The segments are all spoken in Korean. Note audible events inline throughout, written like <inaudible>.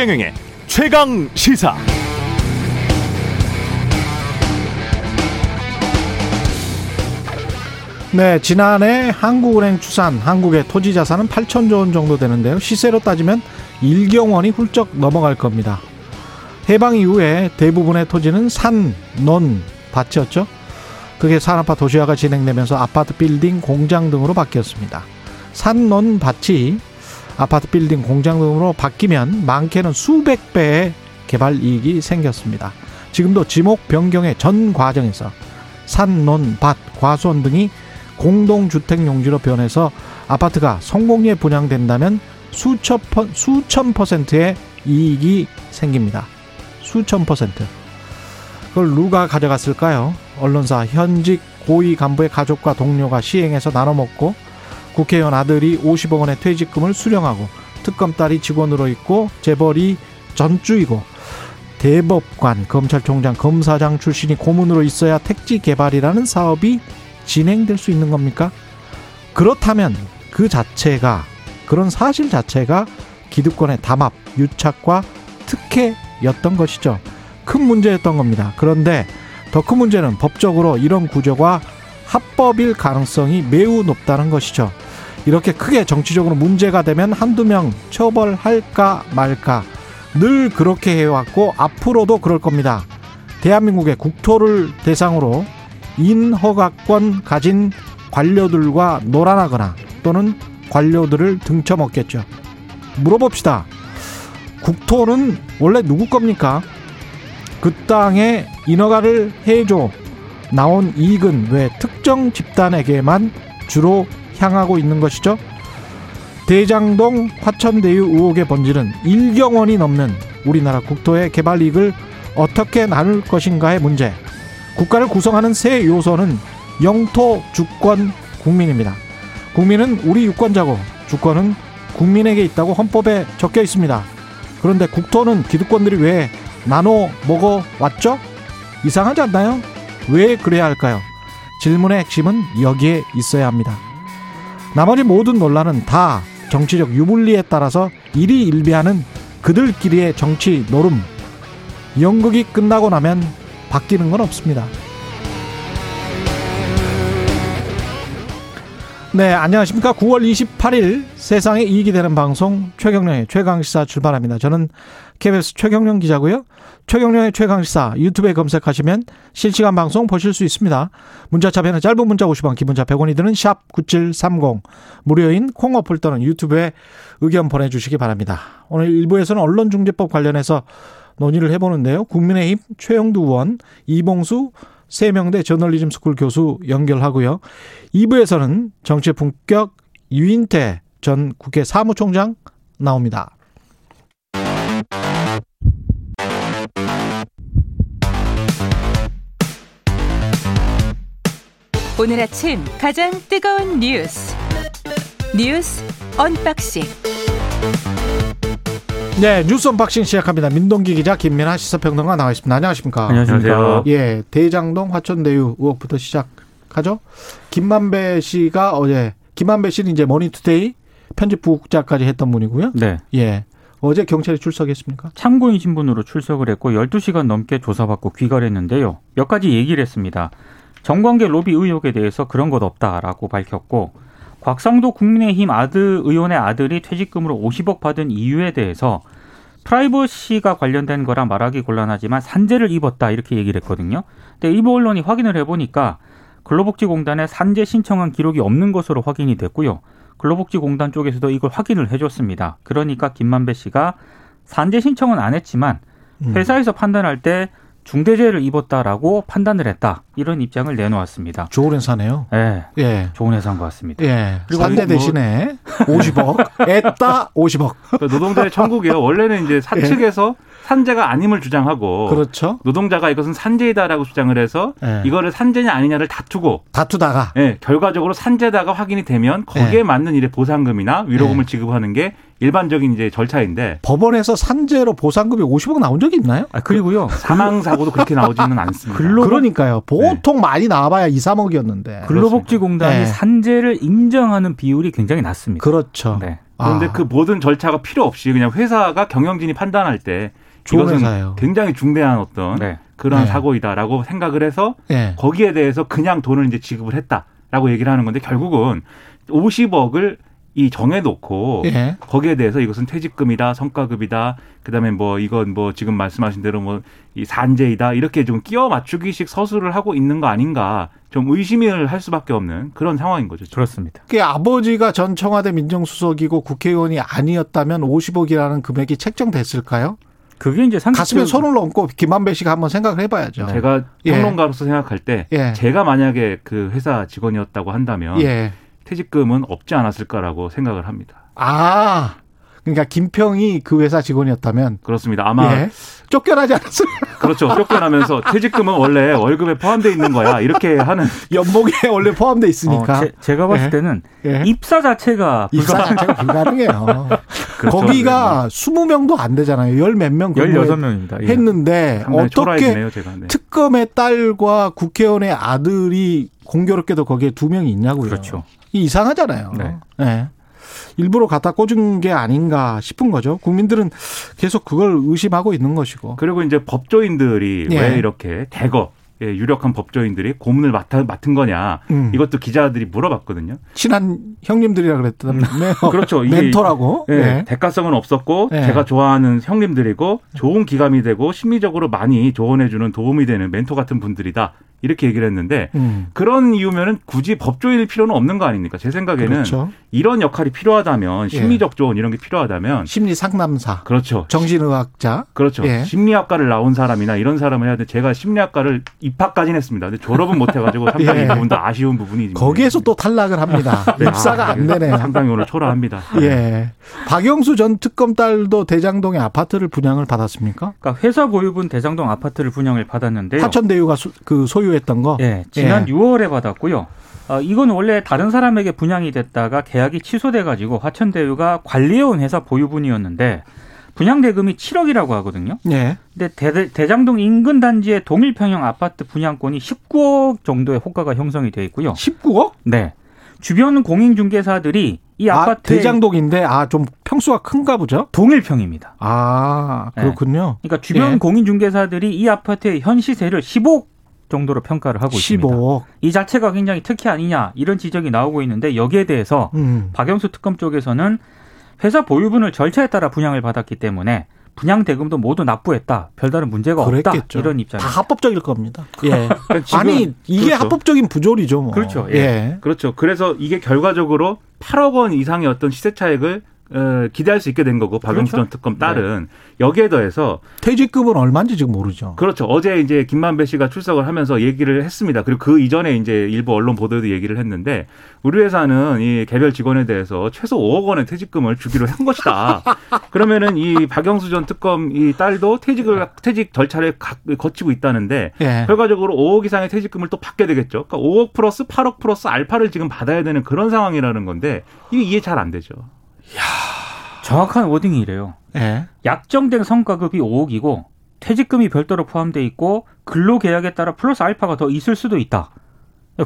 최경영의 최강 시사. 네, 지난해 한국은행 추산 한국의 토지 자산은 8천조 원 정도 되는데요. 시세로 따지면 1경 원이 훌쩍 넘어갈 겁니다. 해방 이후에 대부분의 토지는 산, 논, 밭이었죠. 그게 산업화 도시화가 진행되면서 아파트 빌딩, 공장 등으로 바뀌었습니다. 산, 논, 밭이 아파트 빌딩, 공장 등으로 바뀌면 많게는 수백 배의 개발 이익이 생겼습니다. 지금도 지목 변경의 전 과정에서 산, 논, 밭, 과수원 등이 공동주택 용지로 변해서 아파트가 성공리에 분양된다면 수천, 퍼, 수천 퍼센트의 이익이 생깁니다. 수천 퍼센트. 그걸 누가 가져갔을까요? 언론사 현직 고위 간부의 가족과 동료가 시행해서 나눠 먹고 국회의원 아들이 50억 원의 퇴직금을 수령하고 특검 딸이 직원으로 있고 재벌이 전주이고 대법관, 검찰총장, 검사장 출신이 고문으로 있어야 택지 개발이라는 사업이 진행될 수 있는 겁니까? 그렇다면 그 자체가 그런 사실 자체가 기득권의 담합, 유착과 특혜였던 것이죠. 큰 문제였던 겁니다. 그런데 더 큰 문제는 법적으로 이런 구조가 합법일 가능성이 매우 높다는 것이죠. 이렇게 크게 정치적으로 문제가 되면 한두 명 처벌할까 말까 늘 그렇게 해왔고 앞으로도 그럴 겁니다. 대한민국의 국토를 대상으로 인허가권 가진 관료들과 놀아나거나 또는 관료들을 등쳐먹겠죠. 물어봅시다. 국토는 원래 누구 겁니까? 그 땅에 인허가를 해줘 나온 이익은 왜 특정 집단에게만 주로 향하고 있는 것이죠? 대장동 화천대유 의혹의 본질은 1경 원이 넘는 우리나라 국토의 개발 이익을 어떻게 나눌 것인가의 문제. 국가를 구성하는 세 요소는 영토, 주권, 국민입니다. 국민은 우리 유권자고 주권은 국민에게 있다고 헌법에 적혀 있습니다. 그런데 국토는 기득권들이 왜 나눠 먹어 왔죠? 이상하지 않나요? 왜 그래야 할까요? 질문의 핵심은 여기에 있어야 합니다. 나머지 모든 논란은 다 정치적 유불리에 따라서 일희일비하는 그들끼리의 정치 노름. 연극이 끝나고 나면 바뀌는 건 없습니다. 네, 안녕하십니까. 9월 28일 세상에 이익이 되는 방송 최경령의 최강시사 출발합니다. 저는 KBS 최경령 기자고요. 최경령의 최강시사 유튜브에 검색하시면 실시간 방송 보실 수 있습니다. 문자 차변은 짧은 문자 50원, 기본자 100원이 드는 샵 9730 무료인 콩 어플 또는 유튜브에 의견 보내주시기 바랍니다. 오늘 1부에서는 언론중재법 관련해서 논의를 해보는데요. 국민의힘 최형두 의원, 이봉수 세명대 저널리즘 스쿨 교수 연결하고요. 2부에서는 정치 품격 유인태 전 국회 사무총장 나옵니다. 오늘 아침 가장 뜨거운 뉴스 뉴스 언박싱 네, 뉴스 언박싱 시작합니다. 민동기 기자, 김민아 시사평론가 나와 있습니다. 안녕하십니까? 안녕하세요. 예, 대장동 화천대유 의혹부터 시작하죠. 김만배 씨가 어제 김만배 씨는 이제 머니투데이 편집부국장까지 했던 분이고요. 네. 예. 어제 경찰에 출석했습니까? 참고인 신분으로 출석을 했고 12시간 넘게 조사받고 귀가를 했는데요. 몇 가지 얘기를 했습니다. 정관계 로비 의혹에 대해서 그런 것 없다라고 밝혔고 곽상도 국민의힘 아들 의원의 아들이 퇴직금으로 50억 받은 이유에 대해서 프라이버시가 관련된 거라 말하기 곤란하지만 산재를 입었다 이렇게 얘기를 했거든요. 근데 일부 언론이 확인을 해보니까 근로복지공단에 산재 신청한 기록이 없는 것으로 확인이 됐고요. 근로복지공단 쪽에서도 이걸 확인을 해줬습니다. 그러니까 김만배 씨가 산재 신청은 안 했지만 회사에서 판단할 때 중대재해를 입었다라고 판단을 했다. 이런 입장을 내놓았습니다. 좋은 회사네요. 예. 예. 좋은 회사인 것 같습니다. 예. 그리고 산대 뭐- 대신에 50억, 애따 50억. 그러니까 노동자의 천국이요. 원래는 이제 사측에서 산재가 아님을 주장하고 그렇죠. 노동자가 이것은 산재이다라고 주장을 해서 예. 이거를 산재냐 아니냐를 다투고 다투다가 예, 결과적으로 산재다가 확인이 되면 거기에 예. 맞는 일의 보상금이나 위로금을 지급하는 게 일반적인 이제 절차인데 법원에서 산재로 보상금이 50억 나온 적이 있나요? 아, 그리고요. 사망 사고도 그렇게 나오지는 <laughs> 않습니다. 근로- 그러니까요. 보통 많이 나와봐야 2, 3억이었는데. 근로복지공단이 네. 산재를 인정하는 비율이 굉장히 낮습니다. 그렇죠. 네. 그런데 아. 그 모든 절차가 필요 없이 그냥 회사가 경영진이 판단할 때 좋은 이것은 회사예요. 굉장히 중대한 어떤 네. 그러한 네. 사고이다라고 생각을 해서 예. 거기에 대해서 그냥 돈을 이제 지급을 했다라고 얘기를 하는 건데 결국은 50억을 이 정해놓고 예. 거기에 대해서 이것은 퇴직금이다, 성과급이다, 그다음에 뭐 이건 뭐 지금 말씀하신 대로 뭐 이 산재이다 이렇게 좀 끼워 맞추기식 서술을 하고 있는 거 아닌가 좀 의심을 할 수밖에 없는 그런 상황인 거죠. 지금. 그렇습니다. 그 아버지가 전 청와대 민정수석이고 국회의원이 아니었다면 50억이라는 금액이 책정됐을까요? 그게 이제 상식 가슴에 손을 얹고 김만배 씨가 한번 생각을 해봐야죠. 제가 예. 평론가로서 생각할 때 예. 제가 만약에 그 회사 직원이었다고 한다면 예. 퇴직금은 없지 않았을까라고 생각을 합니다. 아, 그러니까 김평이 그 회사 직원이었다면 그렇습니다. 아마 예. 쫓겨나지 않았어요. 그렇죠. 쫓겨나면서 <laughs> 퇴직금은 원래 월급에 포함되어 있는 거야. 이렇게 하는 연봉에 원래 포함돼 있으니까. 어, 제, 가 봤을 예. 때는 예. 입사 자체가 입사 불가능. 자체가 불가능해요. <laughs> 그렇죠. 거기가 20명도 안 되잖아요. 열 몇명 16명입니다. 예. 했는데 어떻게. 네. 특검의 딸과 국회의원의 아들이 공교롭게도 거기에 두 명이 있냐고요. 그렇죠. 이 이상하잖아요. 네. 네. 일부러 갖다 꽂은 게 아닌가 싶은 거죠. 국민들은 계속 그걸 의심하고 있는 것이고. 그리고 이제 법조인들이 예. 왜 이렇게 대거 예, 유력한 법조인들이 고문을 맡아, 맡은 거냐 음. 이것도 기자들이 물어봤거든요. 친한 형님들이라 그랬다며. <laughs> 그렇죠. 멘토라고. 예, 네. 대가성은 없었고 네. 제가 좋아하는 형님들이고 좋은 기감이 되고 심리적으로 많이 조언해주는 도움이 되는 멘토 같은 분들이다 이렇게 얘기를 했는데 음. 그런 이유면은 굳이 법조인일 필요는 없는 거 아닙니까? 제 생각에는 그렇죠. 이런 역할이 필요하다면 예. 심리적 조언 이런 게 필요하다면 심리 상담사, 그렇죠. 정신의학자. 그렇죠. 예. 심리학과를 나온 사람이나 이런 사람을 해야 돼. 제가 심리학과를 입학까지는 했습니다. 근데 졸업은 못 해가지고 <laughs> 상당히 예. 이 부분도 아쉬운 부분이 있습니다. 거기에서 또 탈락을 합니다. <laughs> 네. 입사가 아, 안 되네요. 상당히 오늘 초라합니다. 예. 박영수 전 특검 딸도 대장동에 아파트를 분양을 받았습니까? 그러니까 회사 보유분 대장동 아파트를 분양을 받았는데요. 하천대유가 수- 그 소유 했던 거. 예, 지난 예. 6월에 받았고요. 어, 이건 원래 다른 사람에게 분양이 됐다가 계약이 취소돼가지고 화천대유가 관리해온 회사 보유분이었는데 분양 대금이 7억이라고 하거든요. 예. 근데 대, 장동 인근 단지의 동일 평형 아파트 분양권이 19억 정도의 호가가 형성이 돼 있고요. 19억? 네. 주변 공인중개사들이 이 아, 아파트의 대장동인데 아 좀 평수가 큰가 보죠? 동일평입니다. 아, 그렇군요. 그러니까 주변 예. 공인중개사들이 이 아파트의 현 시세를 15억 정도로 평가를 하고 있습니다. 15억. 이 자체가 굉장히 특혜 아니냐 이런 지적이 나오고 있는데 여기에 대해서 음. 박영수 특검 쪽에서는 회사 보유분을 절차에 따라 분양을 받았기 때문에 분양 대금도 모두 납부했다. 별다른 문제가 없다. 그랬겠죠. 이런 다 입장입니다. 합법적일 겁니다. 예. <laughs> 지금- 아니, 이게 그렇죠. 합법적인 부조리죠, 뭐. 그렇죠. 예. 예. 그렇죠. 그래서 이게 결과적으로 8억 원 이상의 어떤 시세 차익을 어, 기대할 수 있게 된 거고 박영수 그렇죠. 전 특검 딸은 여기에 더해서 퇴직금은 얼마인지 지금 모르죠. 그렇죠. 어제 이제 김만배 씨가 출석을 하면서 얘기를 했습니다. 그리고 그 이전에 이제 일부 언론 보도에도 얘기를 했는데 우리 회사는 이 개별 직원에 대해서 최소 5억 원의 퇴직금을 주기로 한 것이다. <laughs> 그러면은 이 박영수 전 특검 이 딸도 퇴직을 퇴직 절차를 가- 거치고 있다는데 예. 결과적으로 5억 이상의 퇴직금을 또 받게 되겠죠. 그러니까 5억 플러스 8억 플러스 알파를 지금 받아야 되는 그런 상황이라는 건데 이게 이해 잘 안 되죠. 정확한 워딩이 이래요. 예. 약정된 성과급이 5억이고 퇴직금이 별도로 포함돼 있고 근로계약에 따라 플러스 알파가 더 있을 수도 있다.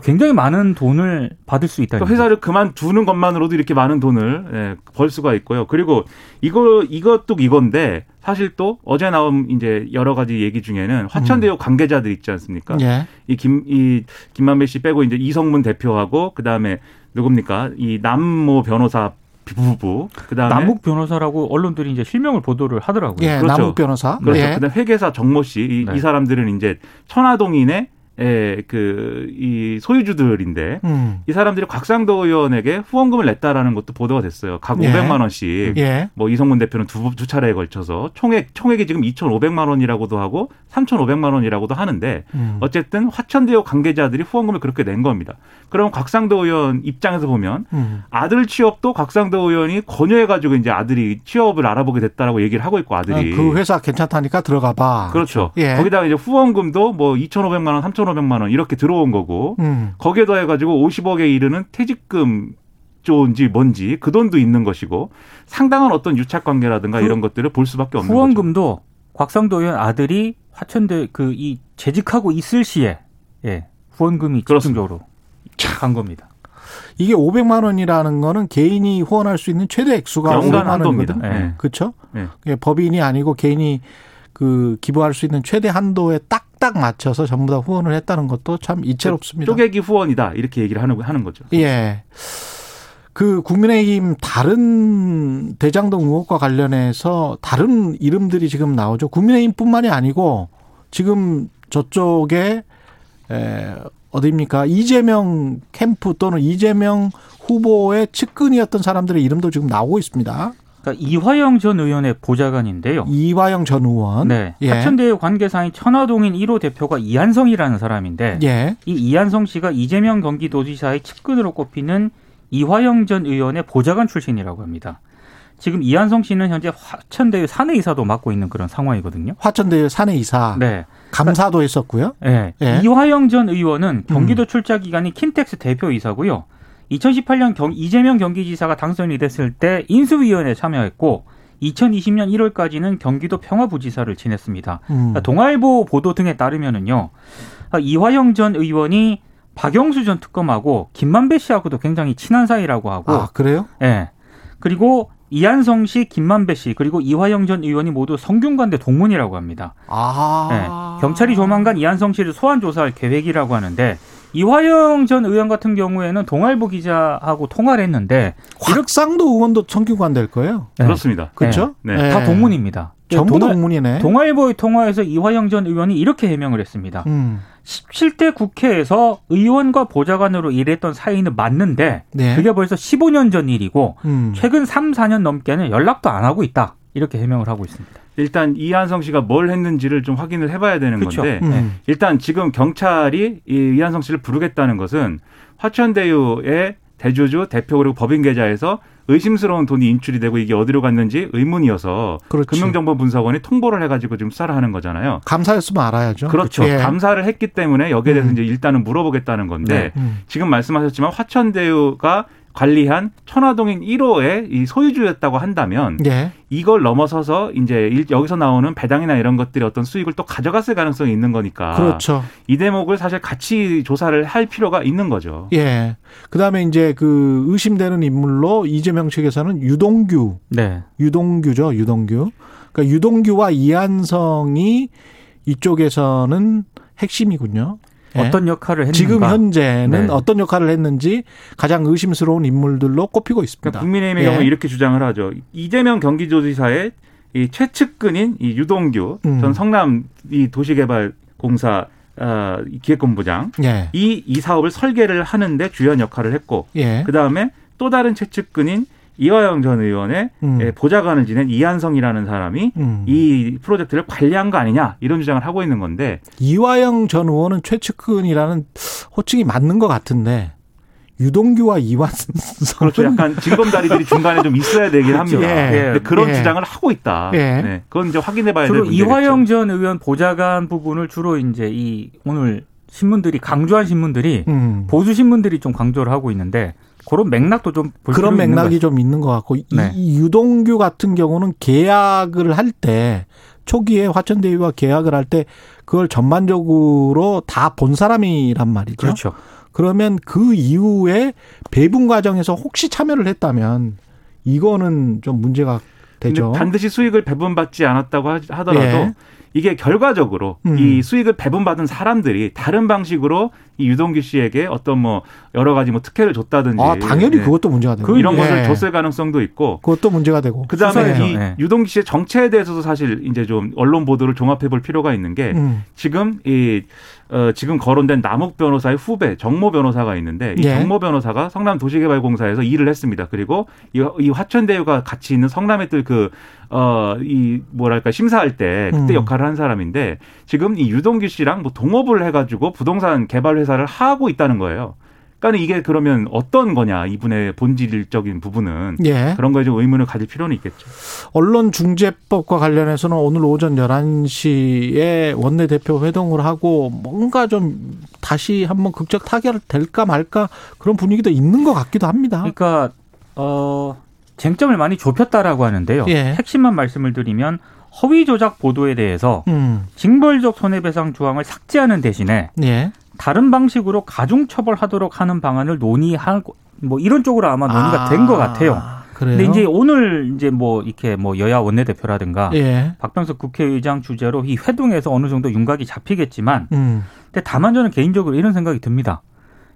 굉장히 많은 돈을 받을 수 있다. 그러니까 회사를 그만두는 것만으로도 이렇게 많은 돈을 예, 벌 수가 있고요. 그리고 이거 이것도 이건데 사실 또 어제 나온 이제 여러 가지 얘기 중에는 화천대유 관계자들 있지 않습니까? 예. 이김이 김만배 씨 빼고 이제 이성문 대표하고 그다음에 누굽니까? 이 남모 변호사 부부 그다음에 남욱 변호사라고 언론들이 이제 실명을 보도를 하더라고요. 예. 그렇죠. 남욱 변호사. 그렇죠. 예. 그다음 회계사 정모 씨, 이, 네. 이 사람들은 이제 천화동인의 에, 그, 이 소유주들인데, 음. 이 사람들이 곽상도 의원에게 후원금을 냈다라는 것도 보도가 됐어요. 각 예. 500만 원씩. 예. 뭐 이성문 대표는 두, 두 차례에 걸쳐서 총액, 총액이 지금 2,500만 원이라고도 하고 3,500만 원이라고도 하는데, 음. 어쨌든 화천대유 관계자들이 후원금을 그렇게 낸 겁니다. 그럼 곽상도 의원 입장에서 보면 음. 아들 취업도 곽상도 의원이 권유해가지고 이제 아들이 취업을 알아보게 됐다라고 얘기를 하고 있고 아들이. 그 회사 괜찮다니까 들어가 봐. 그렇죠. 예. 거기다가 이제 후원금도 뭐 2,500만 원, 3,500만 원 이렇게 들어온 거고 음. 거기에 더해 가지고 50억에 이르는 퇴직금 쪽인지 뭔지 그 돈도 있는 것이고 상당한 어떤 유착 관계라든가 그 이런 것들을 볼 수밖에 없는 거죠. 후원금도 곽상도 의원 아들이 화천대 그 이 재직하고 있을 시에 예, 후원금이. 집중적으로 간 겁니다. 이게 500만 원이라는 거는 개인이 후원할 수 있는 최대 액수가 연간 500만 한도입니다. 원이거든. 네. 그렇죠? 네. 예, 법인이 아니고 개인이 그 기부할 수 있는 최대 한도에 딱 딱 맞춰서 전부 다 후원을 했다는 것도 참 이채롭습니다. 쪼개기 후원이다 이렇게 얘기를 하는 하는 거죠. 예. 그 국민의힘 다른 대장동 의혹과 관련해서 다른 이름들이 지금 나오죠. 국민의힘뿐만이 아니고 지금 저쪽에 에 어디입니까? 이재명 캠프 또는 이재명 후보의 측근이었던 사람들의 이름도 지금 나오고 있습니다. 그러니까 이화영 전 의원의 보좌관인데요. 이화영 전 의원. 네. 예. 하천대유 관계사인 천화동인 1호 대표가 이한성이라는 사람인데 예. 이 이한성 씨가 이재명 경기도지사의 측근으로 꼽히는 이화영 전 의원의 보좌관 출신이라고 합니다. 지금 이한성 씨는 현재 화천대유 사내이사도 맡고 있는 그런 상황이거든요. 화천대유 사내이사. 네. 감사도 했었고요. 네. 예. 이화영 전 의원은 경기도 출자 기간이 킨텍스 대표이사고요. 2018년 경, 이재명 경기지사가 당선이 됐을 때 인수위원회에 참여했고 2020년 1월까지는 경기도 평화부지사를 지냈습니다. 음. 그러니까 동아일보 보도 등에 따르면은요. 아, 이화영 전 의원이 박영수 전 특검하고 김만배 씨하고도 굉장히 친한 사이라고 하고 아, 그래요? 예. 그리고 이한성 씨, 김만배 씨, 그리고 이화영 전 의원이 모두 성균관대 동문이라고 합니다. 아. 예. 경찰이 조만간 이한성 씨를 소환 조사할 계획이라고 하는데 이화영 전 의원 같은 경우에는 동아일보 기자하고 통화를 했는데 확상도 의원도 성균관 될 거예요. 네. 그렇습니다. 그렇죠? 네. 예. 다 동문입니다. 전부 동아- 동문이네. 동아일보의 통화에서 이화영 전 의원이 이렇게 해명을 했습니다. 음. 17대 국회에서 의원과 보좌관으로 일했던 사이는 맞는데 네. 그게 벌써 15년 전 일이고 음. 최근 3, 4년 넘게는 연락도 안 하고 있다. 이렇게 해명을 하고 있습니다. 일단 이한성 씨가 뭘 했는지를 좀 확인을 해봐야 되는 그렇죠. 건데 음. 일단 지금 경찰이 이 이한성 씨를 부르겠다는 것은 화천대유의 대주주 대표 그리고 법인 계좌에서 의심스러운 돈이 인출이 되고 이게 어디로 갔는지 의문이어서 그렇지. 금융정보분석원이 통보를 해가지고 지금 수사를 하는 거잖아요. 감사였으면 알아야죠. 그렇죠. 예. 감사를 했기 때문에 여기에 대해서 음. 이제 일단은 물어보겠다는 건데 네. 음. 지금 말씀하셨지만 화천대유가 관리한 천화동인 1호의 이 소유주였다고 한다면 예. 이걸 넘어서서 이제 일- 여기서 나오는 배당이나 이런 것들이 어떤 수익을 또 가져갔을 가능성이 있는 거니까 그렇죠. 이 대목을 사실 같이 조사를 할 필요가 있는 거죠. 예. 그다음에 이제 그 의심되는 인물로 이재명 측에서는 유동규, 네. 유동규죠, 유동규. 그러니까 유동규와 이한성이 이쪽에서는 핵심이군요. 예. 어떤 역할을 했는가? 지금 현재는 네. 어떤 역할을 했는지 가장 의심스러운 인물들로 꼽히고 있습니다. 그러니까 국민의힘의 예. 경우 이렇게 주장을 하죠. 이재명 경기도지사의 이 최측근인 이 유동규 음. 전 성남 이 도시개발공사 어, 이 기획본부장 예. 이, 이 사업을 설계를 하는데 주연 역할을 했고 예. 그 다음에 또 다른 최측근인 이화영 전 의원의 음. 예, 보좌관을 지낸 이한성이라는 사람이 음. 이 프로젝트를 관리한 거 아니냐 이런 주장을 하고 있는 건데 이화영 전 의원은 최측근이라는 호칭이 맞는 것 같은데 유동규와 이완성 그렇죠. 약간 징검다리들이 중간에 좀 있어야 되긴 합니다. 예. 근데 그런 예. 주장을 하고 있다. 예. 네. 그건 이제 확인해봐야 될 주로 문제겠죠. 이화영 전 의원 보좌관 부분을 주로 이제 이 오늘 신문들이 강조한 신문들이 음. 보수 신문들이 좀 강조를 하고 있는데 그런 맥락도 좀볼 그런 맥락이 것좀 있는 것 같고 네. 이 유동규 같은 경우는 계약을 할 때 초기에 화천대유와 계약을 할 때 그걸 전반적으로 다 본 사람이란 말이죠. 그렇죠. 그러면 그 이후에 배분 과정에서 혹시 참여를 했다면 이거는 좀 문제가 되죠. 반드시 수익을 배분받지 않았다고 하- 하더라도 예. 이게 결과적으로 음. 이 수익을 배분받은 사람들이 다른 방식으로 이 유동규 씨에게 어떤 뭐 여러 가지 뭐 특혜를 줬다든지 아 당연히 예. 그것도 문제가 되고 그 이런 예. 것을 줬을 가능성도 있고 그것도 문제가 되고. 그다음에 이 예. 유동규 씨의 정체에 대해서도 사실 이제 좀 언론 보도를 종합해 볼 필요가 있는 게 음. 지금 이 어, 지금 거론된 남욱 변호사의 후배 정모 변호사가 있는데 이 예. 정모 변호사가 성남 도시개발공사에서 일을 했습니다. 그리고 이, 이 화천대유가 같이 있는 성남의 그어 이 뭐랄까 심사할 때 그때 음. 역할을 한 사람인데 지금 이 유동규 씨랑 뭐 동업을 해가지고 부동산 개발 회사를 하고 있다는 거예요. 그러니까 이게 그러면 어떤 거냐 이분의 본질적인 부분은 예. 그런 거에 좀 의문을 가질 필요는 있겠죠. 언론중재법과 관련해서는 오늘 오전 11시에 원내대표 회동을 하고 뭔가 좀 다시 한번 극적 타결될까 말까 그런 분위기도 있는 것 같기도 합니다. 그러니까 어 쟁점을 많이 좁혔다라고 하는데요. 예. 핵심만 말씀을 드리면 허위 조작 보도에 대해서 음, 징벌적 손해배상 조항을 삭제하는 대신에 예. 다른 방식으로 가중 처벌하도록 하는 방안을 논의하고 뭐 이런 쪽으로 아마 논의가 된것 같아요. 그래요? 근데 이제 오늘 이제 뭐 이렇게 뭐 여야 원내대표라든가 예. 박병석 국회의장 주재로 이 회동에서 어느 정도 윤곽이 잡히겠지만 음. 근데 다만 저는 개인적으로 이런 생각이 듭니다.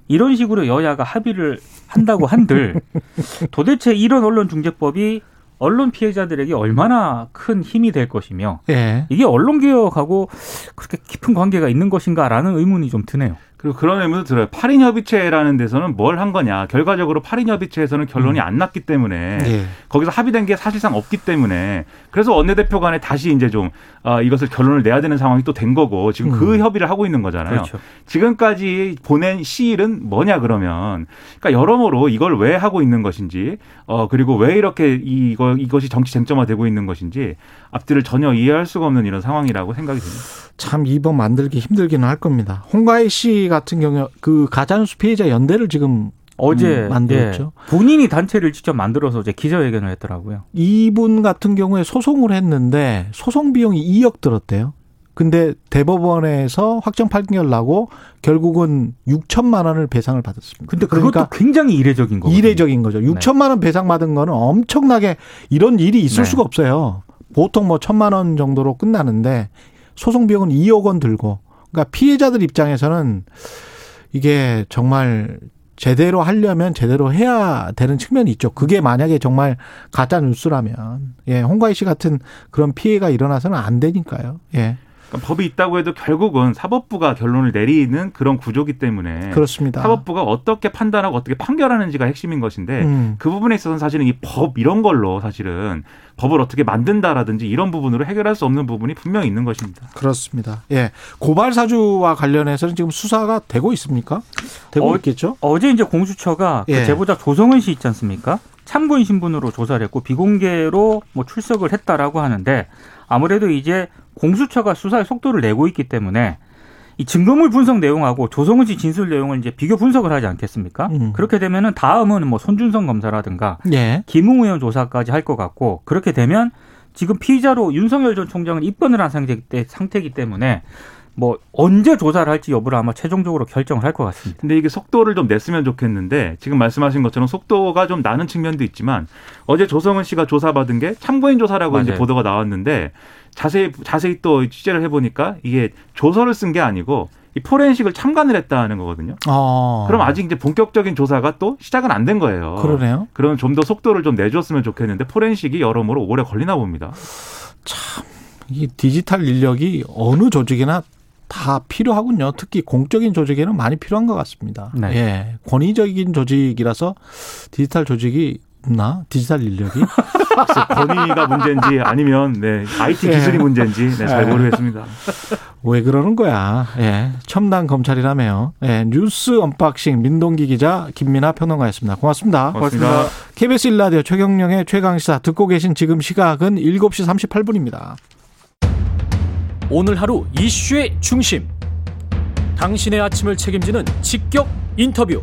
이런 식으로 여야가 합의를 한다고 한들 <laughs> 도대체 이런 언론중재법이 언론 피해자들에게 얼마나 큰 힘이 될 것이며 예. 이게 언론 개혁하고 그렇게 깊은 관계가 있는 것인가라는 의문이 좀 드네요. 그리고 그런 의문도 들어요. 8인 협의체라는 데서는 뭘 한 거냐. 결과적으로 8인 협의체에서는 결론이 안 났기 때문에 예. 거기서 합의된 게 사실상 없기 때문에 그래서 원내대표 간에 다시 이제 좀 아, 이것을 결론을 내야 되는 상황이 또 된 거고 지금 그 음. 협의를 하고 있는 거잖아요. 그렇죠. 지금까지 보낸 시일은 뭐냐 그러면 그러니까 여러모로 이걸 왜 하고 있는 것인지 어 그리고 왜 이렇게 이거 이것이 정치 쟁점화되고 있는 것인지 앞뒤를 전혀 이해할 수가 없는 이런 상황이라고 생각이 듭니다. 참 이번 만들기 힘들기는 할 겁니다. 홍가희 씨 같은 경우 그 가짜뉴스 피해자 연대를 지금 어제 음, 만들었죠. 예, 본인이 단체를 직접 만들어서 이제 기자회견을 했더라고요. 이분 같은 경우에 소송을 했는데 소송 비용이 2억 들었대요. 근데 대법원에서 확정 판결 나고 결국은 6천만 원을 배상을 받았습니다. 근데 그러니까 그것도 굉장히 이례적인 거예요. 이례적인 거죠. 6천만 원 배상 받은 거는 엄청나게 이런 일이 있을 네. 수가 없어요. 보통 뭐 천만 원 정도로 끝나는데 소송 비용은 2억 원 들고 그러니까 피해자들 입장에서는 이게 정말 제대로 하려면 제대로 해야 되는 측면이 있죠. 그게 만약에 정말 가짜 뉴스라면 예, 홍가희 씨 같은 그런 피해가 일어나서는 안 되니까요. 예. 그러니까 법이 있다고 해도 결국은 사법부가 결론을 내리는 그런 구조기 때문에 그렇습니다. 사법부가 어떻게 판단하고 어떻게 판결하는지가 핵심인 것인데 음. 그 부분에 있어서는 사실은 이 법 이런 걸로 사실은 법을 어떻게 만든다라든지 이런 부분으로 해결할 수 없는 부분이 분명히 있는 것입니다. 그렇습니다. 예. 고발 사주와 관련해서는 지금 수사가 되고 있습니까? 되고 어, 있겠죠? 어제 이제 공수처가 예. 그 제보자 조성은 씨 있지 않습니까? 참고인 신분으로 조사를 했고 비공개로 뭐 출석을 했다라고 하는데 아무래도 이제 공수처가 수사의 속도를 내고 있기 때문에 이 증거물 분석 내용하고 조성은 씨 진술 내용을 이제 비교 분석을 하지 않겠습니까? 음. 그렇게 되면은 다음은 뭐 손준성 검사라든가 예. 김웅 의원 조사까지 할 것 같고 그렇게 되면 지금 피의자로 윤석열 전 총장을 입건을 한 상태, 상태이기 때문에 뭐 언제 조사를 할지 여부를 아마 최종적으로 결정을 할 것 같습니다. 근데 이게 속도를 좀 냈으면 좋겠는데 지금 말씀하신 것처럼 속도가 좀 나는 측면도 있지만 어제 조성은 씨가 조사받은 게 참고인 조사라고 이제 맞아요. 보도가 나왔는데 자세히 자세히 또 취재를 해보니까 이게 조서를 쓴 게 아니고 이 포렌식을 참관을 했다는 거거든요. 어. 그럼 아직 이제 본격적인 조사가 또 시작은 안 된 거예요. 그러네요. 그러면 좀더 속도를 좀 내줬으면 좋겠는데 포렌식이 여러모로 오래 걸리나 봅니다. 이 디지털 인력이 어느 조직이나 다 필요하군요. 특히 공적인 조직에는 많이 필요한 것 같습니다. 네. 예. 권위적인 조직이라서 디지털 조직이 없나? 디지털 인력이? 권위가 문제인지 아니면 네, IT 기술이 예. 문제인지 네, 잘 예. 모르겠습니다. 왜 그러는 거야? 예. 첨단 검찰이라며요. 예. 뉴스 언박싱 민동기 기자 김민아 평론가였습니다. 고맙습니다. 고맙습니다. KBS 1라디오 최경영의 최강시사 듣고 계신 지금 시각은 7시 38분입니다. 오늘 하루 이슈의 중심. 당신의 아침을 책임지는 직격 인터뷰.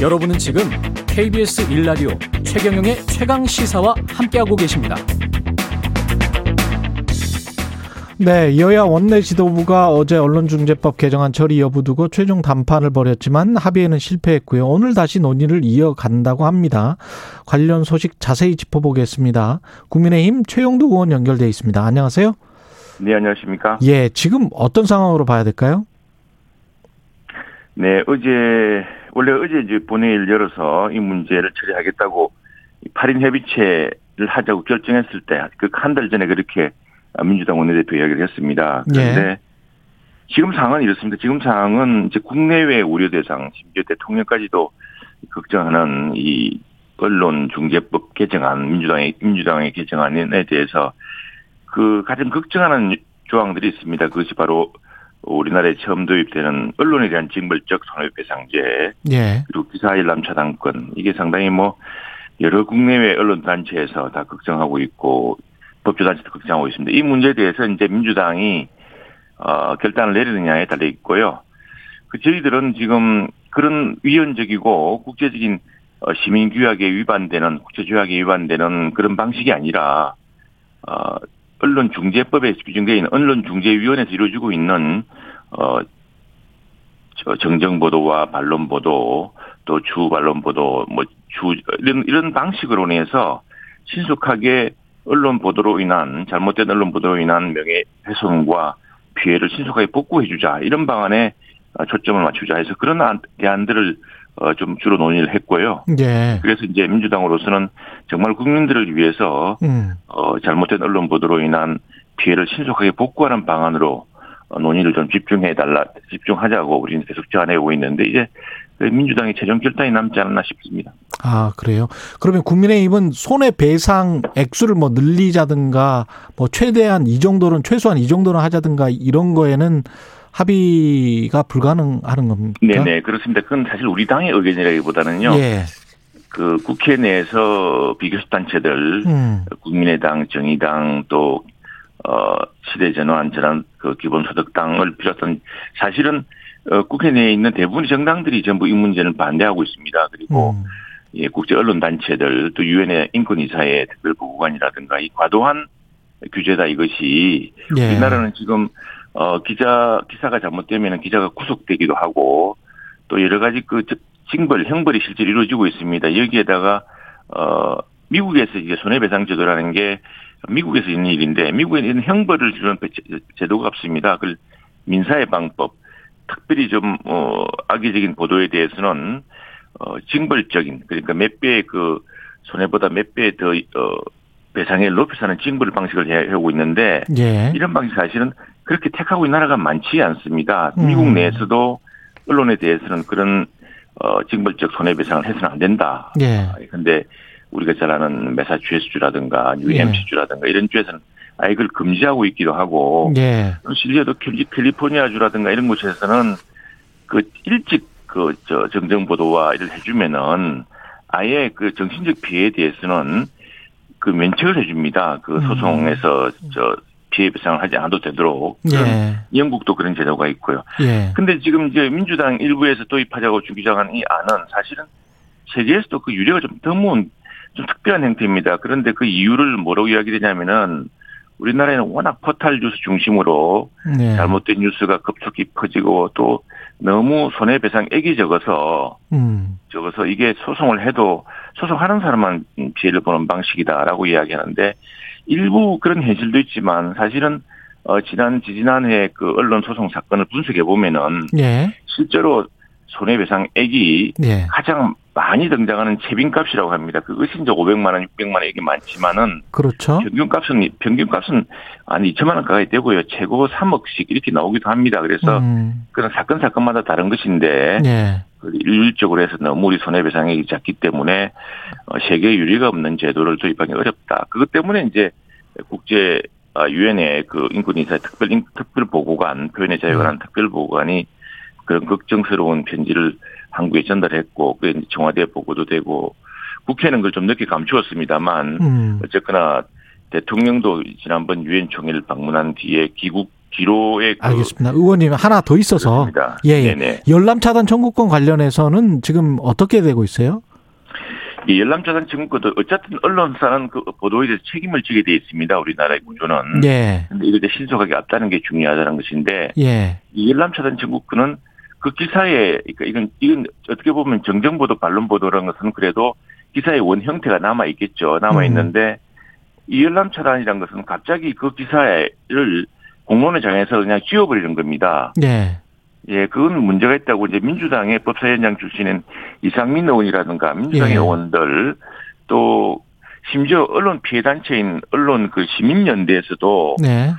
여러분은 지금 KBS 일라디오 최경영의 최강 시사와 함께하고 계십니다. 네, 여야 원내 지도부가 어제 언론중재법 개정안 처리 여부 두고 최종 담판을 벌였지만 합의에는 실패했고요. 오늘 다시 논의를 이어간다고 합니다. 관련 소식 자세히 짚어보겠습니다. 국민의힘 최영두 의원 연결돼 있습니다. 안녕하세요. 네, 안녕하십니까? 예, 지금 어떤 상황으로 봐야 될까요? 네, 어제, 원래 어제 이제 본회의를 열어서 이 문제를 처리하겠다고 8인 협의체를 하자고 결정했을 때, 그 한 달 전에 그렇게 민주당 원내대표 이야기를 했습니다. 그런데 지금 상황은 이렇습니다. 지금 상황은 이제 국내외 우려 대상, 심지어 대통령까지도 걱정하는 이 언론 중재법 개정안, 민주당의, 민주당의 개정안에 대해서 그 가장 걱정하는 조항들이 있습니다. 그것이 바로 우리나라에 처음 도입되는 언론에 대한 징벌적 손해배상제 예, 그리고 기사일람 차단권 이게 상당히 뭐 여러 국내외 언론 단체에서 다 걱정하고 있고 법조 단체도 걱정하고 있습니다. 이 문제에 대해서 이제 민주당이 어, 결단을 내리느냐에 달려 있고요. 그 저희들은 지금 그런 위헌적이고 국제적인 어, 시민 규약에 위반되는 국제 조약에 위반되는 그런 방식이 아니라 어, 언론 중재법에 규정되어 있는 언론 중재위원회에서 이루어지고 있는 어, 저 정정 보도와 반론 보도 또 주 반론 보도 뭐 주 이런 이런 방식으로 인해서 신속하게 언론 보도로 인한 잘못된 언론 보도로 인한 명예 훼손과 피해를 신속하게 복구해 주자. 이런 방안에 어, 초점을 맞추자 해서 그런 안- 대안들을 어, 좀 주로 논의를 했고요. 예. 그래서 이제 민주당으로서는 정말 국민들을 위해서 음. 어, 잘못된 언론 보도로 인한 피해를 신속하게 복구하는 방안으로 어, 논의를 좀 집중해 달라 집중하자고 우리는 계속 제안해오고 있는데 이제 그 민주당의 최종 결단이 남지 않았나 싶습니다. 아, 그래요? 그러면 국민의힘은 손해 배상 액수를 뭐 늘리자든가 뭐 최대한 이 정도는 최소한 이 정도는 하자든가 이런 거에는 합의가 불가능하는 겁니까? 네네 그렇습니다. 그건 사실 우리 당의 의견이라기보다는요. 예. 그 국회 내에서 비교섭 단체들 음. 국민의당, 정의당 또 어, 시대전환 전환 그 기본소득당을 비롯한 사실은 어, 국회 내에 있는 대부분의 정당들이 전부 이 문제는 반대하고 있습니다. 그리고 음. 예, 국제 언론 단체들 또 유엔의 인권이사회 특별보고관이라든가 이 과도한 규제다 이것이 예. 우리나라는 지금 어 기자 기사가 잘못되면 기자가 구속되기도 하고 또 여러 가지 그 저- 징벌 형벌이 실제로 이루어지고 있습니다. 여기에다가 어 미국에서 이제 손해배상 제도라는 게 미국에서 있는 일인데 미국에는 형벌을 주는 제- 제도가 없습니다. 그 민사의 방법 특별히 좀 어, 악의적인 보도에 대해서는 어, 징벌적인 그러니까 몇 배의 그 손해보다 몇배더 어, 배상을 높여서 하는 징벌 방식을 해- 해오고 있는데 예. 이런 방식 사실은 그렇게 택하고 있는 나라가 많지 않습니다. 음. 미국 내에서도 언론에 대해서는 그런 어, 징벌적 손해배상을 해서는 안 된다. 예. 근데 우리가 잘 아는 메사추세츠주라든가 뉴햄시주라든가 이런 주에서는 아예 그걸 금지하고 있기도 하고 예. 실제로 캘리- 캘리포니아주라든가 이런 곳에서는 그 일찍 그 저 정정 보도와 이를 해주면은 아예 그 정신적 피해에 대해서는 그 면책을 해줍니다. 그 음. 소송에서 저 피해 배상을 하지 않아도 되도록 예. 영국도 그런 제도가 있고요. 예. 근데 지금 이제 민주당 일부에서 도입하자고 주기장한 이 안은 사실은 세계에서도 그 유례가 좀 드문 좀 특별한 형태입니다. 그런데 그 이유를 뭐라고 이야기되냐면은 우리나라에는 워낙 포탈 뉴스 중심으로 예. 잘못된 뉴스가 급속히 퍼지고 또 너무 손해배상액이 적어서 음. 적어서 이게 소송을 해도 소송하는 사람만 피해를 보는 방식이다라고 이야기하는데 일부 그런 현실도 있지만 사실은 어 지난 지지난해 그 언론 소송 사건을 분석해 보면은 예. 실제로 손해배상액이 예. 가장 많이 등장하는 채빈값이라고 합니다. 그것이 이제 500만 원, 600만 원액이 많지만은 그렇죠. 평균값은 평균값은 한 2천만 원 가까이 되고요. 최고 3억씩 이렇게 나오기도 합니다. 그래서 음. 그런 사건 사건마다 다른 것인데 예. 그 일률적으로 해서 너무 우리 손해배상액이 작기 때문에 어, 세계 유리가 없는 제도를 도입하기 어렵다. 그것 때문에 이제 국제 아, 유엔의 그 인권인사 특별 인- 특별 보고관 표현의 자유에 관한 특별 보고관이 그런 걱정스러운 편지를 한국에 전달했고 그게 이제 청와대에 보고도 되고 국회는 그걸 좀 늦게 감추었습니다만 음. 어쨌거나 대통령도 지난번 유엔 총회를 방문한 뒤에 기국 기로에 그 알겠습니다. 의원님 하나 더 있어서. 예, 예. 열람 차단 청구권 관련해서는 지금 어떻게 되고 있어요? 이 열람 차단 증거도 어쨌든 언론사는 그 보도에 대해서 책임을 지게 돼 있습니다. 우리나라의 구조는. 예. 근데 이걸 신속하게 앞다는 게 중요하다는 것인데 예. 이 열람 차단 증거권은 그 기사에 그러니까 이건 이건 어떻게 보면 정정 보도 반론 보도라는 것은 그래도 기사의 원 형태가 남아 있겠죠. 남아 있는데 이 열람차단이라는 것은 갑자기 그 기사를 공론의 장에서 그냥 지워버리는 겁니다. 예. 예, 그건 문제가 있다고 이제 민주당의 법사위원장 출신인 이상민 의원이라든가 민주당의 예. 의원들 또 심지어 언론 피해 단체인 언론 그 시민연대에서도 네.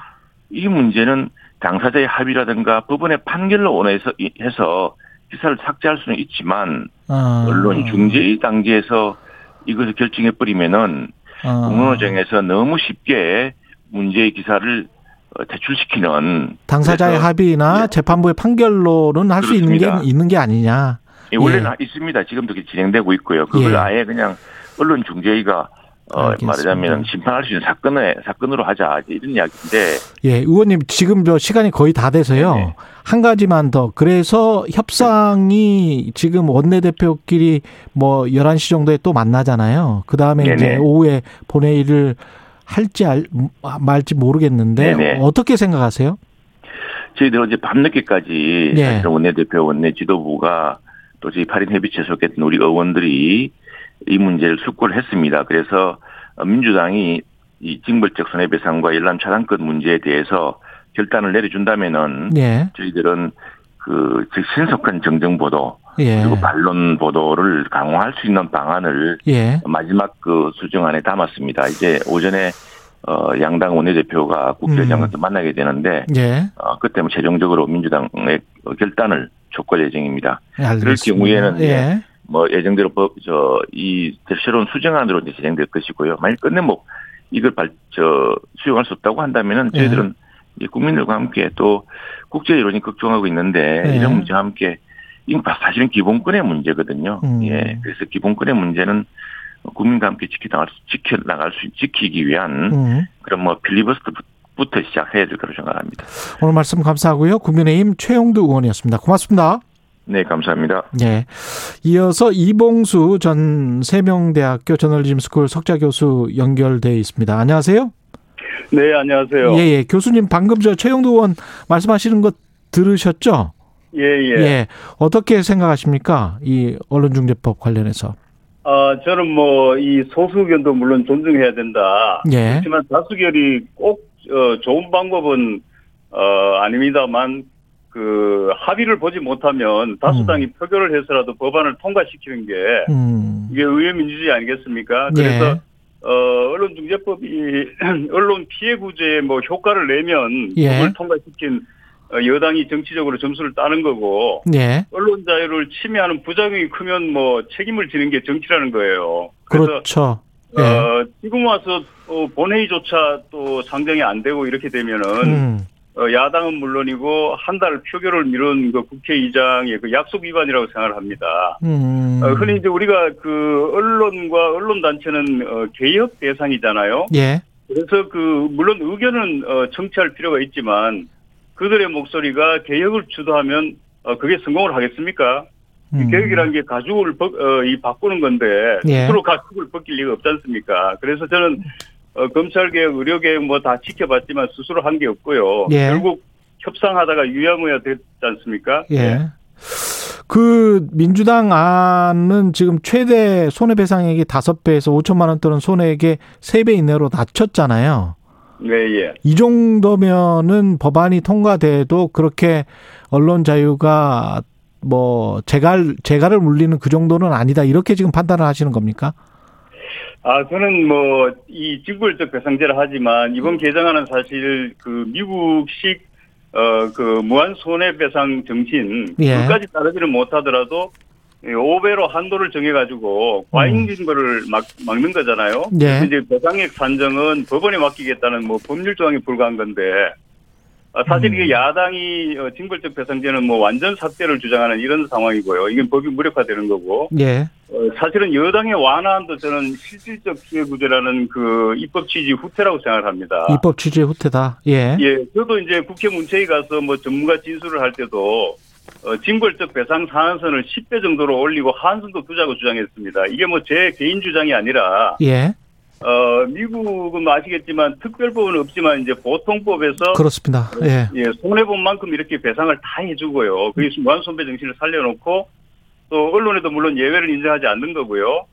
이 문제는 당사자의 합의라든가 법원의 판결로 원해서 이- 해서 기사를 삭제할 수는 있지만 어. 언론 중재의 단계에서 이것을 결정해 버리면은 어. 공론화정에서 너무 쉽게 문제의 기사를 어, 대출시키는 당사자의 그래서 합의나 예. 재판부의 판결로는 할 수 있는 게. 있는 게 아니냐. 예, 원래는 있습니다. 지금도 진행되고 있고요. 그걸 예. 아예 그냥 언론 중재위가 어, 알겠습니다. 말하자면 심판할 수 있는 사건에 사건으로 하자 이런 이야기인데 예, 의원님 지금 저 시간이 거의 다 돼서요. 네네. 한 가지만 더. 그래서 협상이 지금 원내 대표끼리 뭐 11시 정도에 또 만나잖아요. 그다음에 이제 네네. 오후에 본회의를 할지 알, 말지 모르겠는데 네네. 어떻게 생각하세요? 저희들 어제 밤늦게까지 예. 사실 원내 대표 원내 지도부가 또또 저희 8인 협의체에 속했던 우리 의원들이 이 문제를 숙고를 했습니다. 그래서 민주당이 이 징벌적 손해배상과 열람 차단권 문제에 대해서 결단을 내려준다면은 예. 저희들은 그 즉 신속한 정정 보도 예. 그리고 반론 보도를 강화할 수 있는 방안을 예. 마지막 그 수정안에 담았습니다. 이제 오전에 어 양당 원내대표가 국회의장과 음. 만나게 되는데 예. 어 그때 뭐 최종적으로 민주당의 결단을 촉구할 예정입니다. 알겠습니다. 경우에는 예. 뭐 예정대로 법저이 새로운 수정안으로 이제 진행될 것이고요. 만약 끝내 뭐 이걸 발, 저 수용할 수 없다고 한다면은 예. 저희들은 이 국민들과 함께 또 국제 여론이 걱정하고 있는데 예. 이런 문제와 함께 이건 사실은 기본권의 문제거든요. 음. 예. 그래서 기본권의 문제는 국민과 함께 지켜나갈 수, 지켜나갈 수, 지키기 위한 음. 그런 뭐 필리버스터부터 시작해야 될 거로 생각합니다. 오늘 말씀 감사하고요. 국민의힘 최형두 의원이었습니다. 고맙습니다. 네, 감사합니다. 예. 이어서 이봉수 전 세명대학교 저널리즘 스쿨 석좌 교수 연결돼 있습니다. 안녕하세요. 네, 안녕하세요. 예, 예. 교수님 방금 저 최형두 의원 말씀하시는 것 들으셨죠? 예, 예. 어떻게 생각하십니까? 이 언론중재법 관련해서. 아, 저는 뭐, 이 소수 의견도 물론 존중해야 된다. 예. 그렇지만 다수결이 꼭, 어, 좋은 방법은, 어, 아닙니다만, 그, 합의를 보지 못하면 다수당이 표결을 해서라도 법안을 통과시키는 게, 음. 이게 의회 민주주의 아니겠습니까? 예. 그래서, 어, 언론중재법이, <clears throat> 언론 피해 구제에 뭐 효과를 내면, 예. 법을 통과시킨 어, 여당이 정치적으로 점수를 따는 거고, 예. 언론 자유를 침해하는 부작용이 크면 뭐 책임을 지는 게 정치라는 거예요. 그래서 그렇죠. 예. 어, 지금 와서 어, 본회의조차 또 상정이 안 되고 이렇게 되면은 음. 어, 야당은 물론이고 한 달 표결을 미룬 그 국회의장의 그 약속 위반이라고 생각을 합니다. 음. 어, 흔히 이제 우리가 그 언론과 언론 단체는 어, 개혁 대상이잖아요. 예. 그래서 그 물론 의견은 어, 청취할 필요가 있지만 그들의 목소리가 개혁을 주도하면 어, 그게 성공을 하겠습니까? 이 음. 개혁이라는 게 가죽을 벗, 어, 이 바꾸는 건데 예. 스스로 가죽을 벗길 리가 없지 않습니까? 그래서 저는 어, 검찰 개혁, 의료 개혁 뭐 다 지켜봤지만 스스로 한 게 없고요. 예. 결국 협상하다가 유야무야 됐지 않습니까? 예. 그 민주당 안은 지금 최대 손해배상액이 다섯 배에서 5천만 원 또는 손해액의 세 배 이내로 낮췄잖아요. 네, 예. 이 정도면은 법안이 통과돼도 그렇게 언론 자유가 뭐 재갈 재갈을 물리는 그 정도는 아니다 이렇게 지금 판단을 하시는 겁니까? 아, 저는 뭐, 이 직불적 배상제를 하지만, 이번 개정안은 사실 그 미국식, 어, 그 무한 손해배상 정신, 예. 그까지 따르지는 못하더라도, 5배로 한도를 정해가지고, 과잉징벌을 막, 막는 거잖아요. 음. 예. 이제 배상액 산정은 법원에 맡기겠다는 뭐 법률 조항에 불과한 건데, 아, 사실 음. 이게 야당이 어, 징벌적 배상제는 뭐 완전 삭제를 주장하는 이런 상황이고요. 이게 법이 무력화되는 거고. 예. 어, 사실은 여당의 완화안도 저는 실질적 피해 구제라는 그 입법 취지 후퇴라고 생각을 합니다. 입법 취지의 후퇴다. 예. 예, 저도 이제 국회 문체위 가서 뭐 전문가 진술을 할 때도 어, 징벌적 배상 상한선을 10배 정도로 올리고 한선도 두자고 주장했습니다. 이게 뭐 제 개인 주장이 아니라 예. 어, 미국은 뭐 아시겠지만 특별법은 없지만 이제 보통법에서 그렇습니다. 예. 예, 손해 본 만큼 이렇게 배상을 다 해주고요. 그게 무한손배 정신을 살려놓고 또 언론에도 물론 예외를 인정하지 않는 거고요.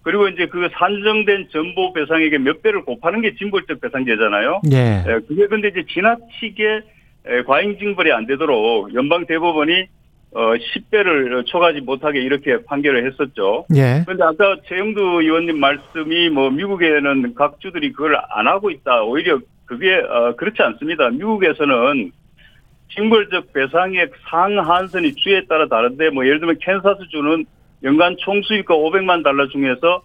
그리고 이제 그 산정된 전보 배상액의 몇 배를 곱하는 게 징벌적 배상제잖아요. 예. 예, 그게 근데 이제 지나치게 에, 과잉징벌이 안 되도록 연방 대법원이 어 10배를 초과하지 못하게 이렇게 판결을 했었죠. 예. 그런데 아까 최영두 의원님 말씀이 뭐 미국에는 각 주들이 그걸 안 하고 있다. 오히려 그게 어 그렇지 않습니다. 미국에서는 징벌적 배상액 상한선이 주에 따라 다른데 뭐 예를 들면 캔사스 주는 연간 총수익과 500만 달러 중에서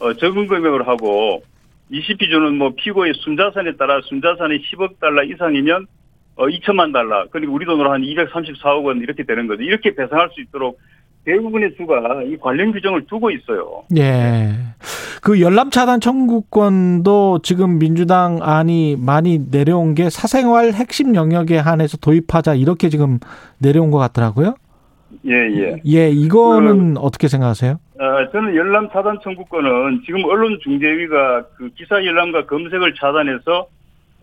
어 적은 금액을 하고 미시시피 주는 뭐 피고의 순자산에 따라 순자산이 10억 달러 이상이면 어 2천만 달러 그리고 우리 돈으로 한 234억 원 이렇게 되는 거죠. 이렇게 배상할 수 있도록 대부분의 주가 이 관련 규정을 두고 있어요. 예. 그 열람 차단 청구권도 지금 민주당 안이 많이 내려온 게 사생활 핵심 영역에 한해서 도입하자 이렇게 지금 내려온 것 같더라고요. 예, 예. 예, 이거는 어떻게 생각하세요? 어, 저는 열람 차단 청구권은 지금 언론중재위가 그 기사 열람과 검색을 차단해서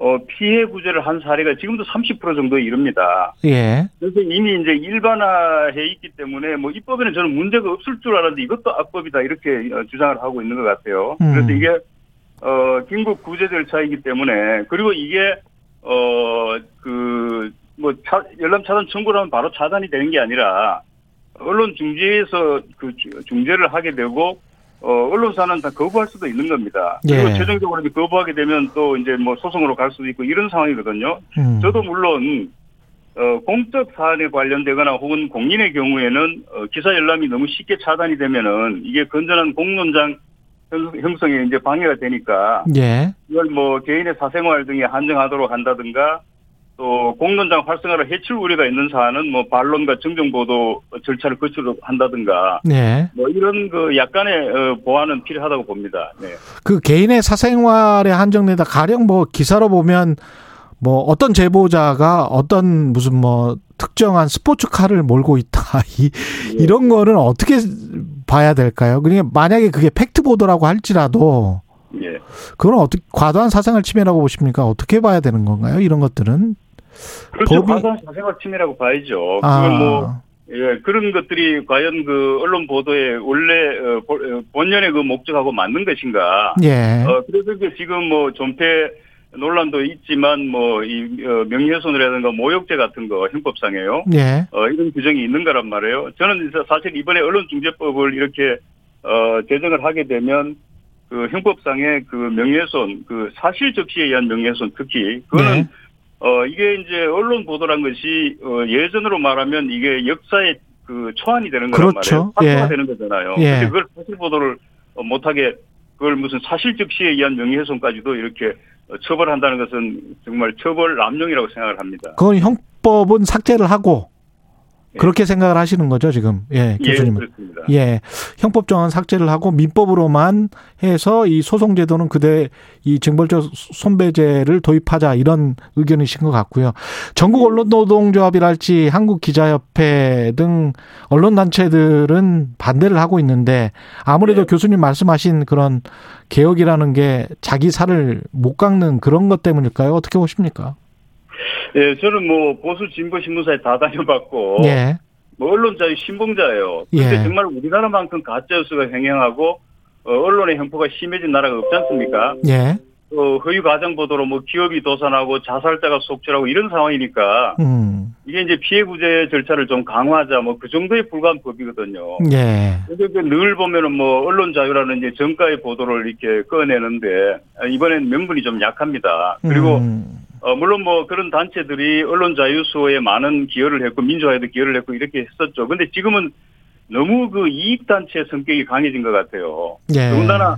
어, 피해 구제를 한 사례가 지금도 30% 정도에 이릅니다. 예. 그래서 이미 이제 일반화해 있기 때문에 뭐 입법에는 저는 문제가 없을 줄 알았는데 이것도 악법이다 이렇게 어, 주장을 하고 있는 것 같아요. 음. 그래서 이게 어 긴급 구제 절차이기 때문에 그리고 이게 어그뭐 열람 차단 청구를 하면 바로 차단이 되는 게 아니라 언론 중재에서 그 주- 중재를 하게 되고 어 언론사는 다 거부할 수도 있는 겁니다. 그리고 예. 최종적으로 이제 거부하게 되면 또 이제 뭐 소송으로 갈 수도 있고 이런 상황이거든요. 음. 저도 물론 어, 공적 사안에 관련되거나 혹은 공인의 경우에는 어, 기사 열람이 너무 쉽게 차단이 되면은 이게 건전한 공론장 형- 형성에 이제 방해가 되니까 예. 이걸 뭐 개인의 사생활 등에 한정하도록 한다든가 또 공론장 활성화를 해칠 우려가 있는 사안은 뭐 반론과 정정 보도 절차를 거치도록 한다든가 네. 뭐 이런 그 약간의 어, 보완은 필요하다고 봅니다. 네. 그 개인의 사생활에 한정되다 가령 뭐 기사로 보면 뭐 어떤 제보자가 어떤 무슨 뭐 특정한 스포츠카를 몰고 있다 <laughs> 이 이런 거는 어떻게 봐야 될까요? 그러니까 만약에 그게 팩트 보도라고 할지라도 예. 그건 어떻게 과도한 사생활 침해라고 보십니까? 어떻게 봐야 되는 건가요? 이런 것들은 그렇죠. 법이- 과도한 사생활 침해라고 봐야죠. 아 그건 뭐 예, 그런 것들이 과연 그 언론 보도의 원래 어, 보- 어, 본연의 그 목적하고 맞는 것인가? 예. 어, 그래서 그 지금 뭐 존폐 논란도 있지만 뭐이 명예훼손이라든가 모욕죄 같은 거 형법상에요. 예. 어, 이런 규정이 있는 거란 말이에요. 저는 사실 이번에 언론중재법을 이렇게 어, 제정을 하게 되면 그 형법상의 그 명예훼손, 그 사실 적시에 의한 명예훼손 특히 그거는 네. 어, 이게 이제 언론 보도란 것이 어, 예전으로 말하면 이게 역사의 그 초안이 되는 거란 그렇죠. 말이에요. 사실화 예. 되는 거잖아요. 예. 근데 그걸 사실 보도를 어, 못하게 그걸 무슨 사실 적시에 의한 명예훼손까지도 이렇게 어, 처벌한다는 것은 정말 처벌 남용이라고 생각을 합니다. 그건 형법은 삭제를 하고 예. 그렇게 생각을 하시는 거죠, 지금. 예, 예, 교수님은. 그렇습니다. 예. 형법 정한 삭제를 하고 민법으로만 해서 이 소송 제도는 그대 이 징벌적 손배제를 도입하자 이런 의견이신 것 같고요. 전국 언론 노동조합이랄지 한국 기자협회 등 언론 단체들은 반대를 하고 있는데 아무래도 네. 교수님 말씀하신 그런 개혁이라는 게 자기 살을 못 깎는 그런 것 때문일까요? 어떻게 보십니까? 예, 저는 뭐 보수 진보 신문사에 다 다녀봤고 예. 뭐 언론 자유 신봉자예요. 근데 예. 정말 우리나라만큼 가짜 뉴스가 횡행하고 어, 언론의 형포가 심해진 나라가 없지 않습니까? 예. 어, 허위 가정 보도로 뭐 기업이 도산하고 자살자가 속출하고 이런 상황이니까 음. 이게 이제 피해 구제 절차를 좀 강화하자 뭐 그 정도에 불과한 법이거든요. 예. 근데 그늘 보면은 뭐 언론 자유라는 이제 정가의 보도를 이렇게 꺼내는데 아, 이번엔 명분이 좀 약합니다. 그리고 음. 어, 물론 뭐 그런 단체들이 언론 자유 수호에 많은 기여를 했고 민주화에도 기여를 했고 이렇게 했었죠. 근데 지금은 너무 그 이익 단체 성격이 강해진 것 같아요. 예. 더군다나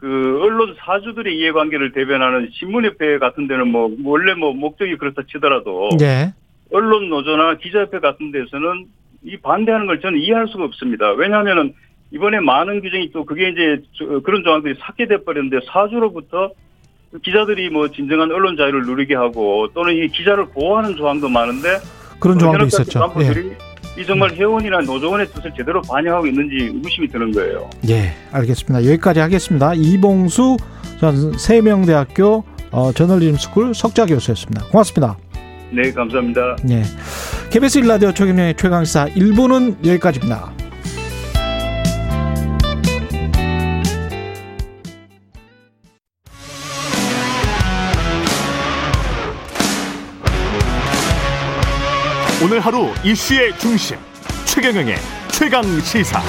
그 언론 사주들의 이해관계를 대변하는 신문협회 같은 데는 뭐 원래 뭐 목적이 그렇다 치더라도 예. 언론 노조나 기자협회 같은 데서는 이 반대하는 걸 저는 이해할 수가 없습니다. 왜냐하면은 이번에 많은 규정이 또 그게 이제 저- 그런 조항들이 삭제돼 버렸는데 사주로부터 기자들이 뭐 진정한 언론 자유를 누리게 하고 또는 이 기자를 보호하는 조항도 많은데 그런 어, 조항도 있었죠. 예. 이 정말 회원이나 노조원의 뜻을 제대로 반영하고 있는지 의구심이 드는 거예요. 예, 알겠습니다. 여기까지 하겠습니다. 이봉수 전 세명대학교 어, 저널리즘 스쿨 석좌 교수였습니다. 고맙습니다. 네, 감사합니다. 예. KBS 일라디오 최경영의 최강사 1부는 여기까지입니다. 오늘 하루 이슈의 중심 최경영의 최강 시사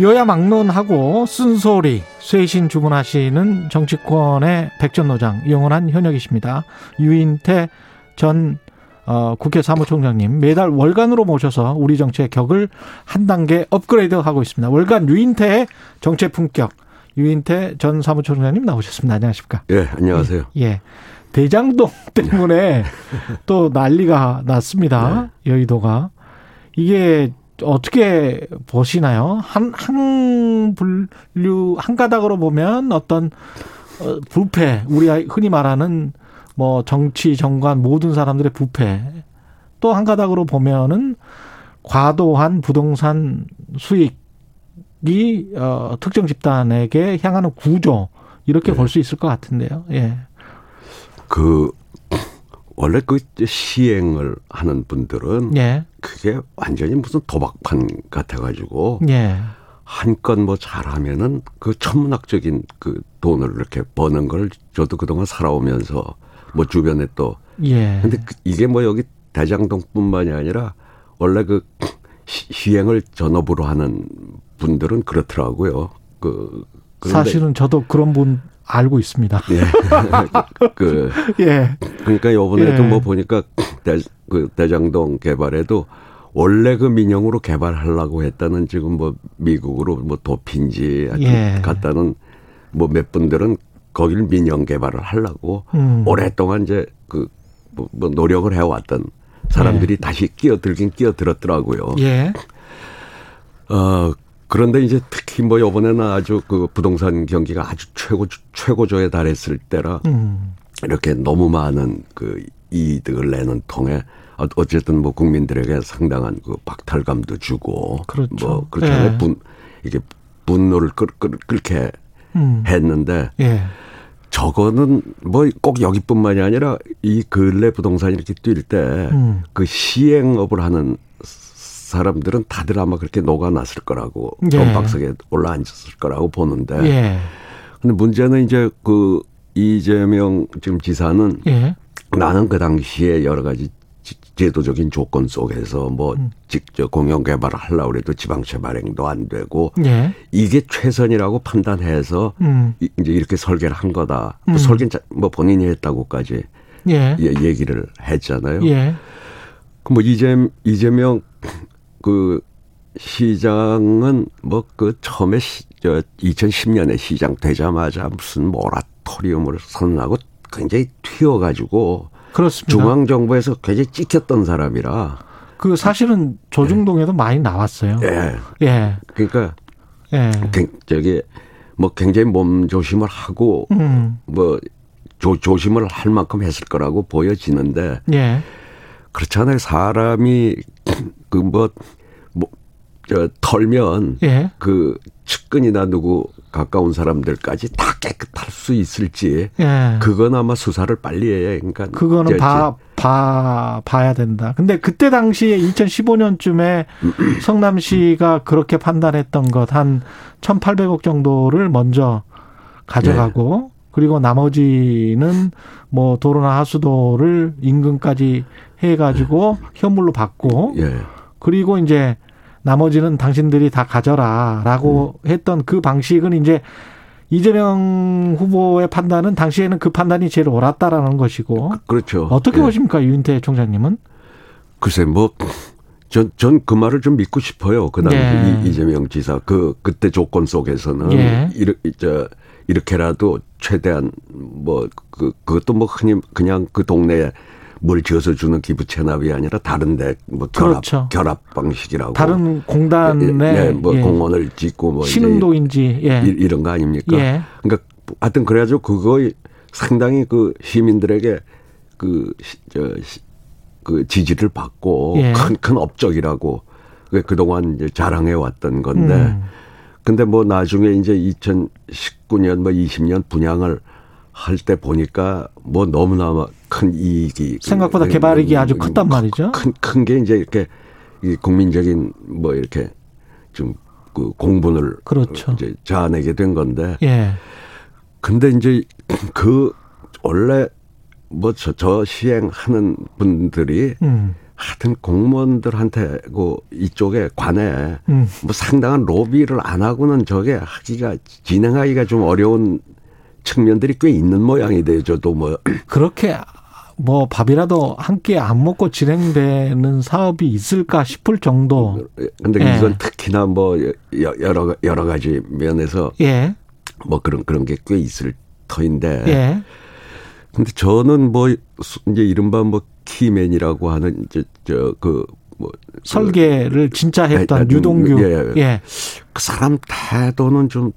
여야 막론하고 쓴소리 쇄신 주문하시는 정치권의 백전노장 영원한 현역이십니다. 유인태 전 어, 국회 사무총장님 매달 월간으로 모셔서 우리 정치의 격을 한 단계 업그레이드하고 있습니다. 월간 유인태 정치 품격 유인태 전 사무총장님 나오셨습니다. 안녕하십니까? 예, 안녕하세요. 예. 대장동 <laughs> 때문에 또 난리가 났습니다. 여의도가. 이게 어떻게 보시나요? 한, 한 분류, 한 가닥으로 보면 어떤, 어, 부패, 우리 흔히 말하는 뭐 정치 정관 모든 사람들의 부패 또 한 가닥으로 보면은 과도한 부동산 수익이 어 특정 집단에게 향하는 구조 이렇게 네. 볼수 있을 것 같은데요. 예. 그 <clears throat> 원래 그 시행을 하는 분들은 예. 그게 완전히 무슨 도박판 같아가지고 예. 한껏 뭐 잘하면은 그 천문학적인 그 돈을 이렇게 버는 걸 저도 그동안 살아오면서 뭐 주변에 또 예. 근데 그- 이게 뭐 여기 대장동뿐만이 아니라 원래 그 시- 시행을 전업으로 하는 분들은 그렇더라고요. 그 사실은 저도 그런 분 알고 있습니다. 예. <laughs> 그 예. 그러니까 요번에도 예. 뭐 보니까 대, 그 대장동 개발에도 원래 그 민영으로 개발하려고 했다는 지금 뭐 미국으로 뭐 도피인지 하여튼 예. 갔다는 뭐 몇 분들은 거기를 민영 개발을 하려고 음. 오랫동안 이제 그 뭐, 뭐 노력을 해왔던 사람들이 다시 끼어들긴 끼어들었더라고요. 예. 어, 그런데 이제 특히 뭐 요번에는 아주 그 부동산 경기가 아주 최고, 최고조에 달했을 때라 음. 이렇게 너무 많은 그 이득을 내는 통에 어- 어쨌든 뭐 국민들에게 상당한 그 박탈감도 주고 그렇죠. 뭐 그렇잖아요. 예. 분 이게 분노를 끌, 끌, 끌게 음. 했는데 예. 저거는 뭐 꼭 여기뿐만이 아니라 이 근래 부동산이 이렇게 뛸 때그 음. 시행업을 하는 사람들은 다들 아마 그렇게 녹아났을 거라고 예. 돈박석에 올라앉았을 거라고 보는데 예. 근데 문제는 이제 그 이재명 지금 지사는 예. 나는 그 당시에 여러 가지 지- 제도적인 조건 속에서 뭐 음. 직접 공영 개발을 하려고 해도 지방채 발행도 안 되고 예. 이게 최선이라고 판단해서 음. 이- 이제 이렇게 설계를 한 거다. 뭐 음. 설계는 자- 뭐 본인이 했다고까지 예. 예, 얘기를 했잖아요. 예. 그뭐 이재 이재명 그 시장은 뭐 그 처음에 시, 저 2010년에 시장 되자마자 무슨 모라토리움을 선언하고 굉장히 튀어가지고 그렇습니다. 중앙 정부에서 굉장히 찍혔던 사람이라 그 사실은 조중동에도 많이 나왔어요. 예 예. 그러니까 예. 굉- 저기 뭐 굉장히 몸 조심을 하고 음. 뭐 조, 조심을 할 만큼 했을 거라고 보여지는데 예. 그렇잖아요 사람이 그뭐뭐 저 털면 예. 그 측근이나 누구 가까운 사람들까지 다 깨끗할 수 있을지 예. 그건 아마 수사를 빨리 해야 그러니까 그거는 저- 봐, 봐, 봐야 된다. 근데 그때 당시에 2015년쯤에 성남시가 그렇게 판단했던 것 한 1,800억 정도를 먼저 가져가고 그리고 나머지는 뭐 도로나 하수도를 인근까지 해가지고 현물로 받고 예. 그리고 이제 나머지는 당신들이 다 가져라라고 음. 했던 그 방식은 이제 이재명 후보의 판단은 당시에는 그 판단이 제일 옳았다라는 것이고 그 렇죠. 어떻게 예. 보십니까 윤태 총장님은? 글쎄 뭐 전 전 그 말을 좀 믿고 싶어요. 그 당시 예. 이- 이재명 지사 그 그때 조건 속에서는 예. 이르, 저 이렇게라도 최대한 뭐 그 그것도 뭐 흔히 그냥 그 동네에 뭘 지어서 주는 기부 체납이 아니라 다른데 뭐 결합 그렇죠. 결합 방식이라고 다른 공단의 예, 예, 뭐 예. 공원을 짓고 뭐 신흥도인지 예. 이- 이런 거 아닙니까? 예. 그러니까 하여튼 그래가지고 그거 상당히 그 시민들에게 그, 시- 저, 시- 그 지지를 받고 예. 큰, 큰 업적이라고 그 그동안 이제 자랑해 왔던 건데 음. 근데 뭐 나중에 이제 2019년 뭐 20년 분양을 할 때 보니까 뭐 너무나 큰 이익이 생각보다 개발이익이 아주 컸단 말이죠. 큰 큰 게 이제 이렇게 이 국민적인 뭐 이렇게 좀 그 공분을 그렇죠. 이제 자아내게 된 건데 예. 근데 이제 <clears throat> 그 원래 뭐저 저 시행하는 분들이 음. 하여튼 공무원들한테 그 이쪽에 관해 음. 뭐 상당한 로비를 안 하고는 저게 하기가 진행하기가 좀 어려운 측면들이 꽤 있는 모양이 돼요. 저도 뭐 <clears throat> 그렇게 뭐 밥이라도 한 끼 안 먹고 진행되는 사업이 있을까 싶을 정도. 근데 예. 이건 특히나 뭐 여- 여러 여러 가지 면에서 예. 뭐 그런 그런 게 꽤 있을 터인데 예. 근데 저는 뭐 수- 이제 이른바 뭐 키맨이라고 하는 이제 저그 뭐 설계를 진짜 했던 예, 유동규. 예. 예. 그 사람 태도는 좀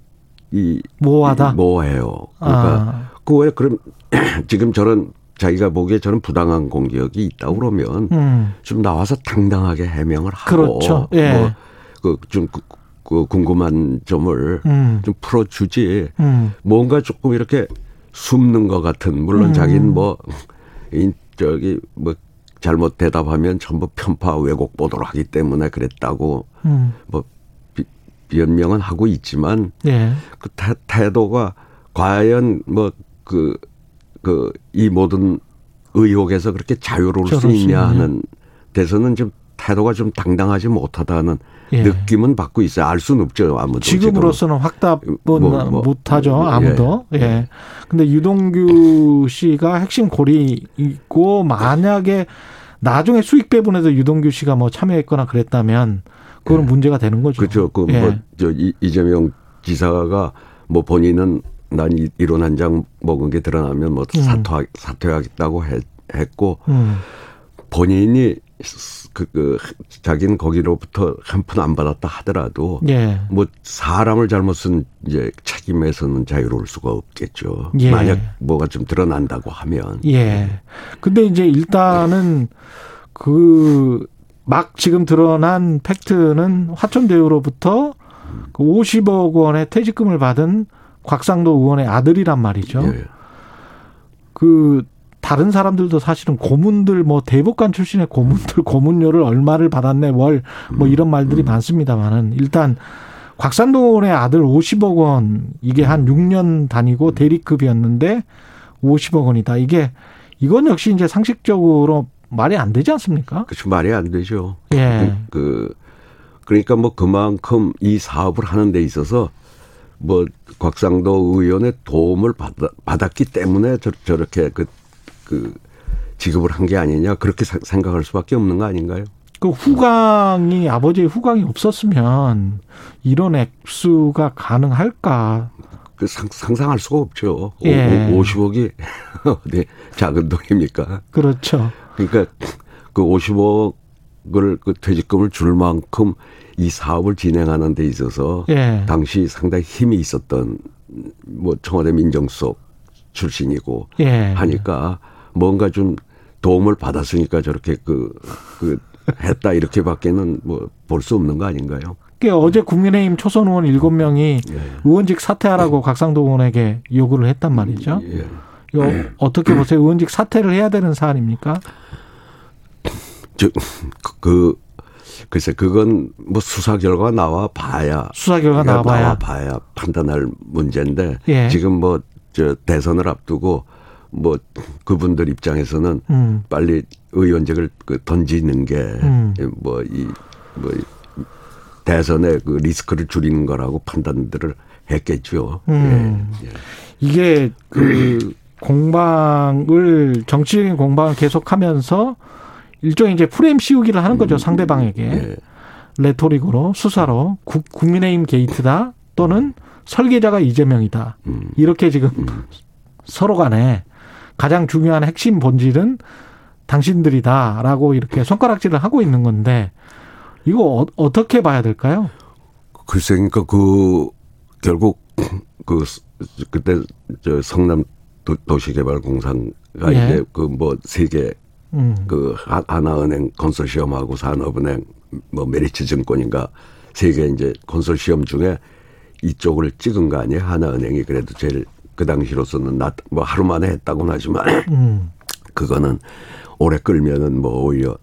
이 모호하다. 모호해요. 그러니까 아. 그왜 그럼 <clears throat> 지금 저런 자기가 보기에 저는 부당한 공격이 있다 그러면 음. 좀 나와서 당당하게 해명을 하고 그렇죠. 예. 뭐그좀 그, 그 궁금한 점을 음. 좀 풀어주지 음. 뭔가 조금 이렇게 숨는 것 같은 물론 음. 자기는 뭐 인, 저기 뭐 잘못 대답하면 전부 편파 왜곡 보도를 하기 때문에 그랬다고 음. 뭐 비, 변명은 하고 있지만 예. 그 태, 태도가 과연 뭐 그 그 이 모든 의혹에서 그렇게 자유로울 수 있냐. 하는 데서는 좀 태도가 좀 당당하지 못하다는 예. 느낌은 받고 있어요. 알 수는 없죠 아무도 지금으로서는 확답은 뭐, 뭐, 못하죠 예. 아무도. 예. 근데 유동규 씨가 핵심 고리이고 만약에 나중에 수익 배분에서 유동규 씨가 뭐 참여했거나 그랬다면 그거는 문제가 되는 거죠. 그렇죠. 그 예. 뭐저 이재명 지사가 뭐 본인은 난 이- 이론 한 장 먹은 게 드러나면 뭐 음. 사퇴 사퇴하겠다고 했, 했고 음. 본인이 그, 그 자기는 거기로부터 한 푼 안 받았다 하더라도 예. 뭐 사람을 잘못 쓴 이제 책임에서는 자유로울 수가 없겠죠. 예. 만약 뭐가 좀 드러난다고 하면 예. 근데 이제 일단은 그 막 지금 드러난 팩트는 화천대유로부터 그 50억 원의 퇴직금을 받은 곽상도 의원의 아들이란 말이죠. 예. 그 다른 사람들도 사실은 고문들 뭐 대법관 출신의 고문들 고문료를 얼마를 받았네 월 뭐 이런 말들이 많습니다만은 일단 곽상도 의원의 아들 50억 원 이게 한 6년 다니고 대리급이었는데 50억 원이다. 이게 이건 역시 이제 상식적으로 말이 안 되지 않습니까? 그렇죠 말이 안 되죠. 예. 그 그러니까 뭐 그만큼 이 사업을 하는 데 있어서 뭐 곽상도 의원의 도움을 받, 받았기 때문에 저, 저렇게 그, 그 지급을 한 게 아니냐 그렇게 사- 생각할 수밖에 없는 거 아닌가요? 그 후광이 아버지의 후광이 없었으면 이런 액수가 가능할까? 그 상, 상상할 수가 없죠. 예. 50억이 <laughs> 어디 작은 돈입니까? 그렇죠. 그러니까 그 50억을 그 퇴직금을 줄 만큼 이 사업을 진행하는 데 있어서 예. 당시 상당히 힘이 있었던 뭐 청와대 민정수석 출신이고 예. 하니까 뭔가 좀 도움을 받았으니까 저렇게 그, 그 했다 이렇게밖에는 뭐 볼 수 없는 거 아닌가요? 그 어제 국민의힘 초선 의원 7명이 의원직 사퇴하라고 <laughs> 각상도 의원에게 요구를 했단 말이죠. 예. 이거 어떻게 보세요? 의원직 사퇴를 해야 되는 사안입니까? 저, 그, 그, 글쎄, 그건 뭐 수사 결과가 나와 봐야. 수사 결과 나와 봐야. 나와 봐야 판단할 문제인데. 예. 지금 뭐, 저, 대선을 앞두고 뭐, 그분들 입장에서는 음. 빨리 의원직을 그 던지는 게 음. 뭐, 이, 뭐, 이 대선의 그 리스크를 줄이는 거라고 판단들을 했겠죠. 음. 예. 예. 이게 그 <clears throat> 공방을 정치적인 공방을 계속하면서 일종의 이제 프레임 씌우기를 하는 거죠 상대방에게 예. 레토릭으로 수사로 국, 국민의힘 게이트다 또는 설계자가 이재명이다 음. 이렇게 지금 <laughs> 서로 간에 가장 중요한 핵심 본질은 당신들이다라고 이렇게 손가락질을 하고 있는 건데 이거 어, 떻게 봐야 될까요? 글쎄, 그러니까 그 결국 그 그때 저 성남 도, 도시개발공사가 예. 이제 그 뭐 세계 음. 그 하- 하나은행 컨소시엄하고 산업은행 뭐 메리츠 증권인가 세계 이제 컨소시엄 중에 이쪽을 찍은 거 아니에요? 하나은행이 그래도 제일 그 당시로서는 나, 뭐 하루 만에 했다고는 하지만 음. 그거는 오래 끌면은 뭐 오히려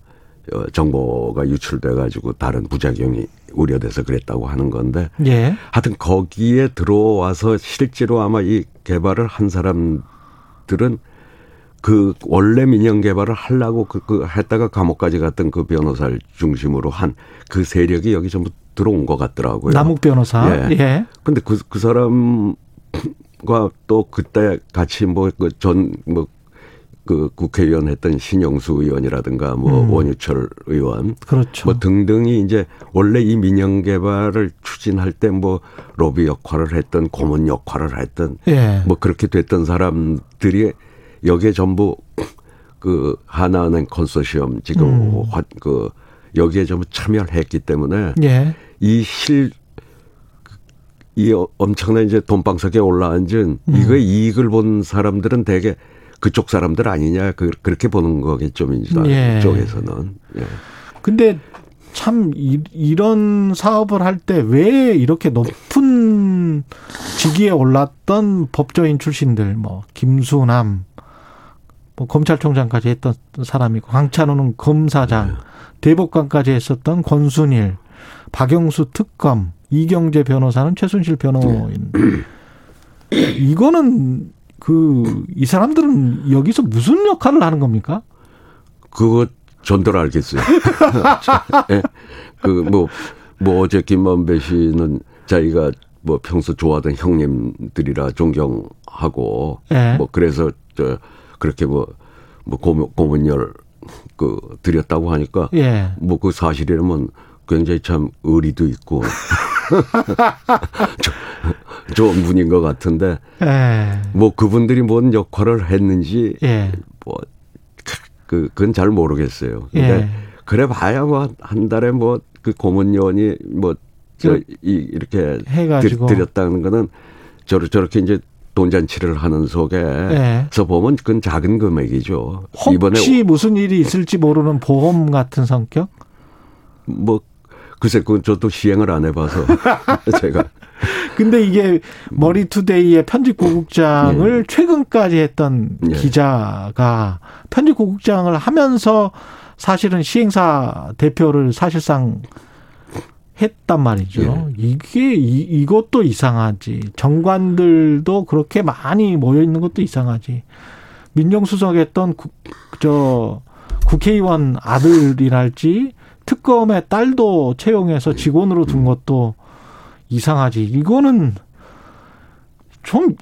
어, 정보가 유출돼 가지고 다른 부작용이 우려돼서 그랬다고 하는 건데 예. 하여튼 거기에 들어와서 실제로 아마 이 개발을 한 사람 들은 그 원래 민영 개발을 하려고 그, 그 했다가 감옥까지 갔던 그 변호사를 중심으로 한 그 세력이 여기 전부 들어온 것 같더라고요. 남욱 변호사. 예. 예. 근데 그, 그 사람과 또 그때 같이 뭐 그 전뭐 그 국회의원 했던 신영수 의원이라든가 뭐 음. 원유철 의원 그렇죠. 뭐 등등이 이제 원래 이 민영 개발을 추진할 때 뭐 로비 역할을 했던 고문 역할을 했던 예. 뭐 그렇게 됐던 사람들이 여기에 전부 <clears throat> 그 하나은행 컨소시엄 지금 음. 화- 그 여기에 전부 참여를 했기 때문에 예. 이 실, 이 엄청난 이제 돈방석에 올라앉은 음. 이거의 이익을 본 사람들은 대개 그쪽 사람들 아니냐 그, 그렇게 보는 거겠죠 민주당 예. 쪽에서는. 예. 근데 참 이, 이런 사업을 할 때 왜 이렇게 높은 직위에 올랐던 법조인 출신들 뭐 김수남 뭐 검찰총장까지 했던 사람이고 황찬호는 검사장 대법관까지 했었던 권순일 박영수 특검 이경재 변호사는 최순실 변호인 이거는 그 이 사람들은 여기서 무슨 역할을 하는 겁니까? 그거 전들 알겠어요. <laughs> 예. 그뭐 뭐 어제 김만배 씨는 자기가 뭐 평소 좋아하던 형님들이라 존경하고 예. 뭐 그래서 저 그렇게 뭐 뭐 고문 고문열 그 드렸다고 하니까 예. 뭐그 사실이라면 굉장히 참 의리도 있고 조- <laughs> 좋은 분인 것 같은데 예. 뭐 그분들이 뭔 역할을 했는지 예. 뭐 그, 그건 잘 모르겠어요. 근데 예. 그래 봐야 뭐 한 달에 뭐 그 고문요원이 뭐저이 이렇게 해가지고. 드, 드렸다는 거는 저렇게 저렇게 이제 돈잔치를 하는 속에서 예. 보면 그건 작은 금액이죠. 혹시 무슨 일이 있을지 모르는 보험 같은 성격? 뭐 글쎄 그건 저도 시행을 안 해봐서 <laughs> 제가 근데 이게 머리투데이의 편집국장을 최근까지 했던 예. 기자가 편집국장을 하면서 사실은 시행사 대표를 사실상 했단 말이죠. 예. 이게 이, 이것도 이상하지. 정관들도 그렇게 많이 모여 있는 것도 이상하지. 민정수석 했던 국, 저 국회의원 아들이랄지 특검의 딸도 채용해서 직원으로 둔 것도 이상하지. 이거는 좀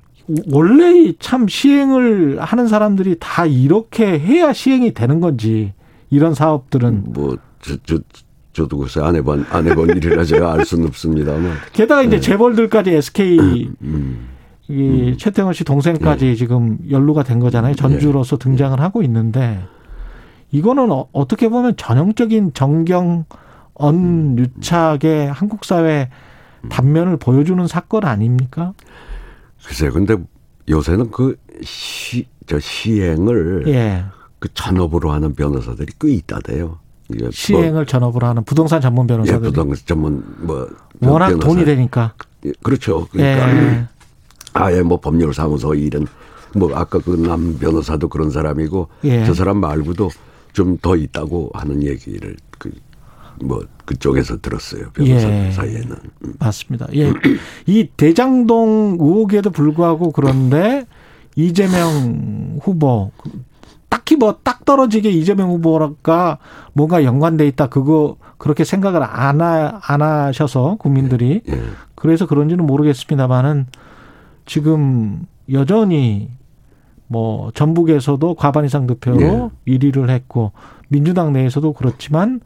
원래 참 시행을 하는 사람들이 다 이렇게 해야 시행이 되는 건지 이런 사업들은. 뭐 저 저 저도 글쎄 안 해본 안 해본 일이라 제가 알 수는 없습니다만. <laughs> 게다가 이제 재벌들까지 SK 음, 이 최태원 씨 동생까지 지금 연루가 된 거잖아요. 전주로서 등장을 하고 있는데 이거는 어, 어떻게 보면 전형적인 정경 언유착의 한국 사회 단면을 보여주는 사건 아닙니까? 글쎄 근데 요새는 그 시 저 시행을 예. 그 전업으로 하는 변호사들이 꽤 있다대요. 이게 시행을 전업으로 하는 부동산 전문 뭐, 예, 변호사들이 부동산 전문 뭐 워낙 변호사. 돈이 되니까. 예, 그렇죠. 그러니까 예. 아예 뭐 법률 사무소 일은 뭐 아까 그 남 변호사도 그런 사람이고 예. 저 사람 말고도 좀 더 있다고 하는 얘기를 그 뭐 그쪽에서 들었어요 변호사 예. 들 사이에는 음. 맞습니다. 예. 이 대장동 의혹에도 불구하고 그런데 이재명 후보 딱히 뭐 딱 떨어지게 이재명 후보가 뭔가 연관돼 있다 그거 그렇게 생각을 안, 하, 안 하셔서 국민들이 예. 그래서 그런지는 모르겠습니다만은 지금 여전히 뭐 전북에서도 과반 이상 득표로 1위를 했고 민주당 내에서도 그렇지만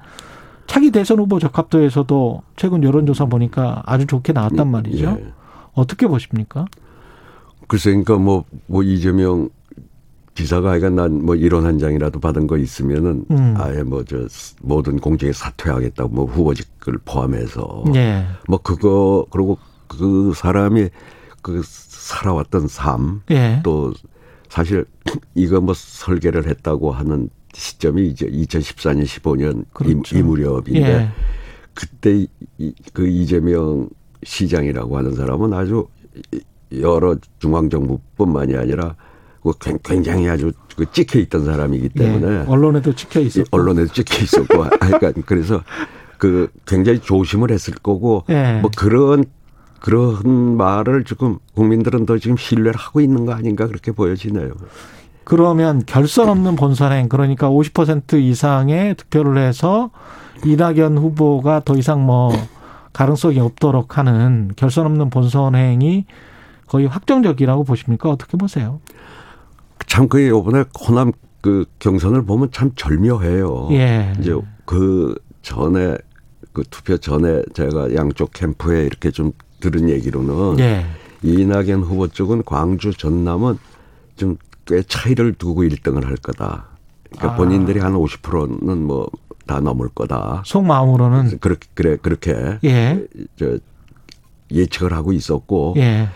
차기 대선 후보 적합도에서도 최근 여론조사 보니까 아주 좋게 나왔단 말이죠. 예. 어떻게 보십니까? 글쎄 그러니까 뭐, 뭐 이재명 지사가 하여간 난 뭐 이론 한 장이라도 받은 거 있으면은 음. 아예 뭐 저 모든 공직에 사퇴하겠다고 뭐 후보직을 포함해서 예. 뭐 그거 그리고 그 사람이 그 살아왔던 삶 예. 또 사실 이거 뭐 설계를 했다고 하는 시점이 이제 2014년 15년 그렇죠. 이, 이 무렵인데 예. 그때 이, 그 이재명 시장이라고 하는 사람은 아주 여러 중앙정부뿐만이 아니라 그 굉- 굉장히 아주 그 찍혀 있던 사람이기 때문에 예. 언론에도 찍혀 이 있었고. 언론에도 찍혀 있었고 <laughs> 그러니까 그래서 그 굉장히 조심을 했을 거고 예. 뭐 그런 그런 말을 지금 국민들은 더 지금 신뢰를 하고 있는 거 아닌가 그렇게 보여지네요. 그러면 결선 없는 본선행 그러니까 50% 이상의 득표를 해서 이낙연 후보가 더 이상 뭐 가능성이 없도록 하는 결선 없는 본선행이 거의 확정적이라고 보십니까? 어떻게 보세요? 참그 이번에 호남 그 경선을 보면 참 절묘해요. 예. 이제 그 전에 그 투표 전에 제가 양쪽 캠프에 이렇게 좀 들은 얘기로는 예. 이낙연 후보 쪽은 광주 전남은 좀 꽤 차이를 두고 1등을 할 거다. 그러니까 아. 본인들이 한 50%는 뭐 다 넘을 거다. 속마음으로는 그렇게 그래 그렇게 예. 저 예측을 하고 있었고 예.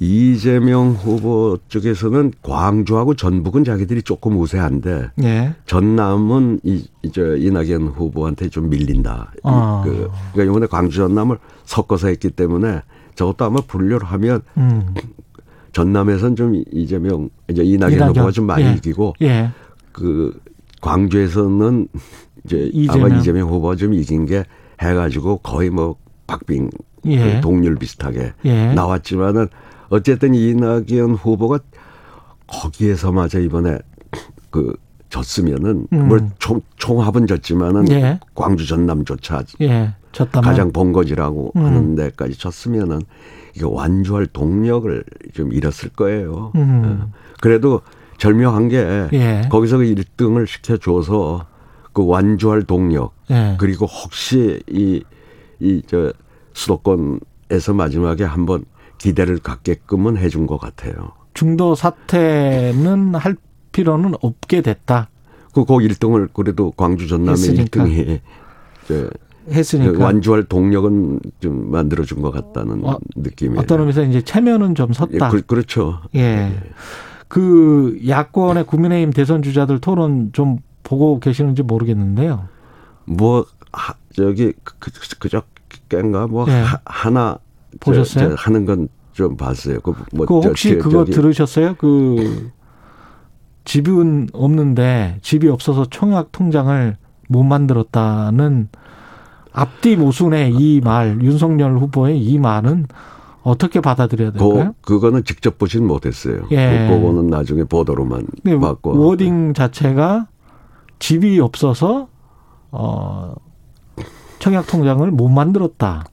이재명 후보 쪽에서는 광주하고 전북은 자기들이 조금 우세한데 예. 전남은 이, 이제 이낙연 후보한테 좀 밀린다. 이- 아. 그, 그러니까 이번에 광주 전남을 섞어서 했기 때문에 저것도 아마 분류를 하면 음. 전남에선 좀 이재명 이제 이낙연, 이낙연. 후보가 좀 많이 예. 이기고 예. 그 광주에서는 이제 이재명. 아마 이재명 후보가 좀 이긴 게 해가지고 거의 뭐 박빙 예. 그 동률 비슷하게 예. 나왔지만은 어쨌든 이낙연 후보가 거기에서마저 이번에 그 졌으면은 음. 뭐 총, 총합은 졌지만은 예. 광주 전남조차 예. 가장 본거지라고 음. 하는 데까지 졌으면은 이거 완주할 동력을 좀 잃었을 거예요. 음. 어. 그래도 절묘한 게 예. 거기서 그 1등을 시켜줘서 그 완주할 동력 예. 그리고 혹시 이 이 저 수도권에서 마지막에 한번 기대를 갖게끔은 해준 것 같아요. 중도 사퇴는 할 필요는 없게 됐다. 그, 그 1등을 그래도 광주 전남의 했으니까. 1등이 저 <laughs> 했으니까. 완주할 동력은 좀 만들어준 것 같다는 어, 느낌이에요. 어떤 의미에서 이제 체면은 좀 예, 섰다. 그, 그렇죠. 예. 그 야권의 국민의힘 대선 주자들 토론 좀 보고 계시는지 모르겠는데요. 뭐 하, 저기 그, 그, 그저 깬가 뭐 예. 하, 하나 저, 보셨어요? 저 하는 건 좀 봤어요. 그, 뭐그 저, 혹시 저, 그거 들으셨어요? 그 집은 없는데 집이 없어서 청약 통장을 못 만들었다는 앞뒤 모순의 이 말, 윤석열 후보의 이 말은 어떻게 받아들여야 될까요? 그, 그거는 직접 보진 못했어요. 예. 그- 그거는 나중에 보도로만 봤고. 워딩 자체가 집이 없어서 어 청약 통장을 못 만들었다.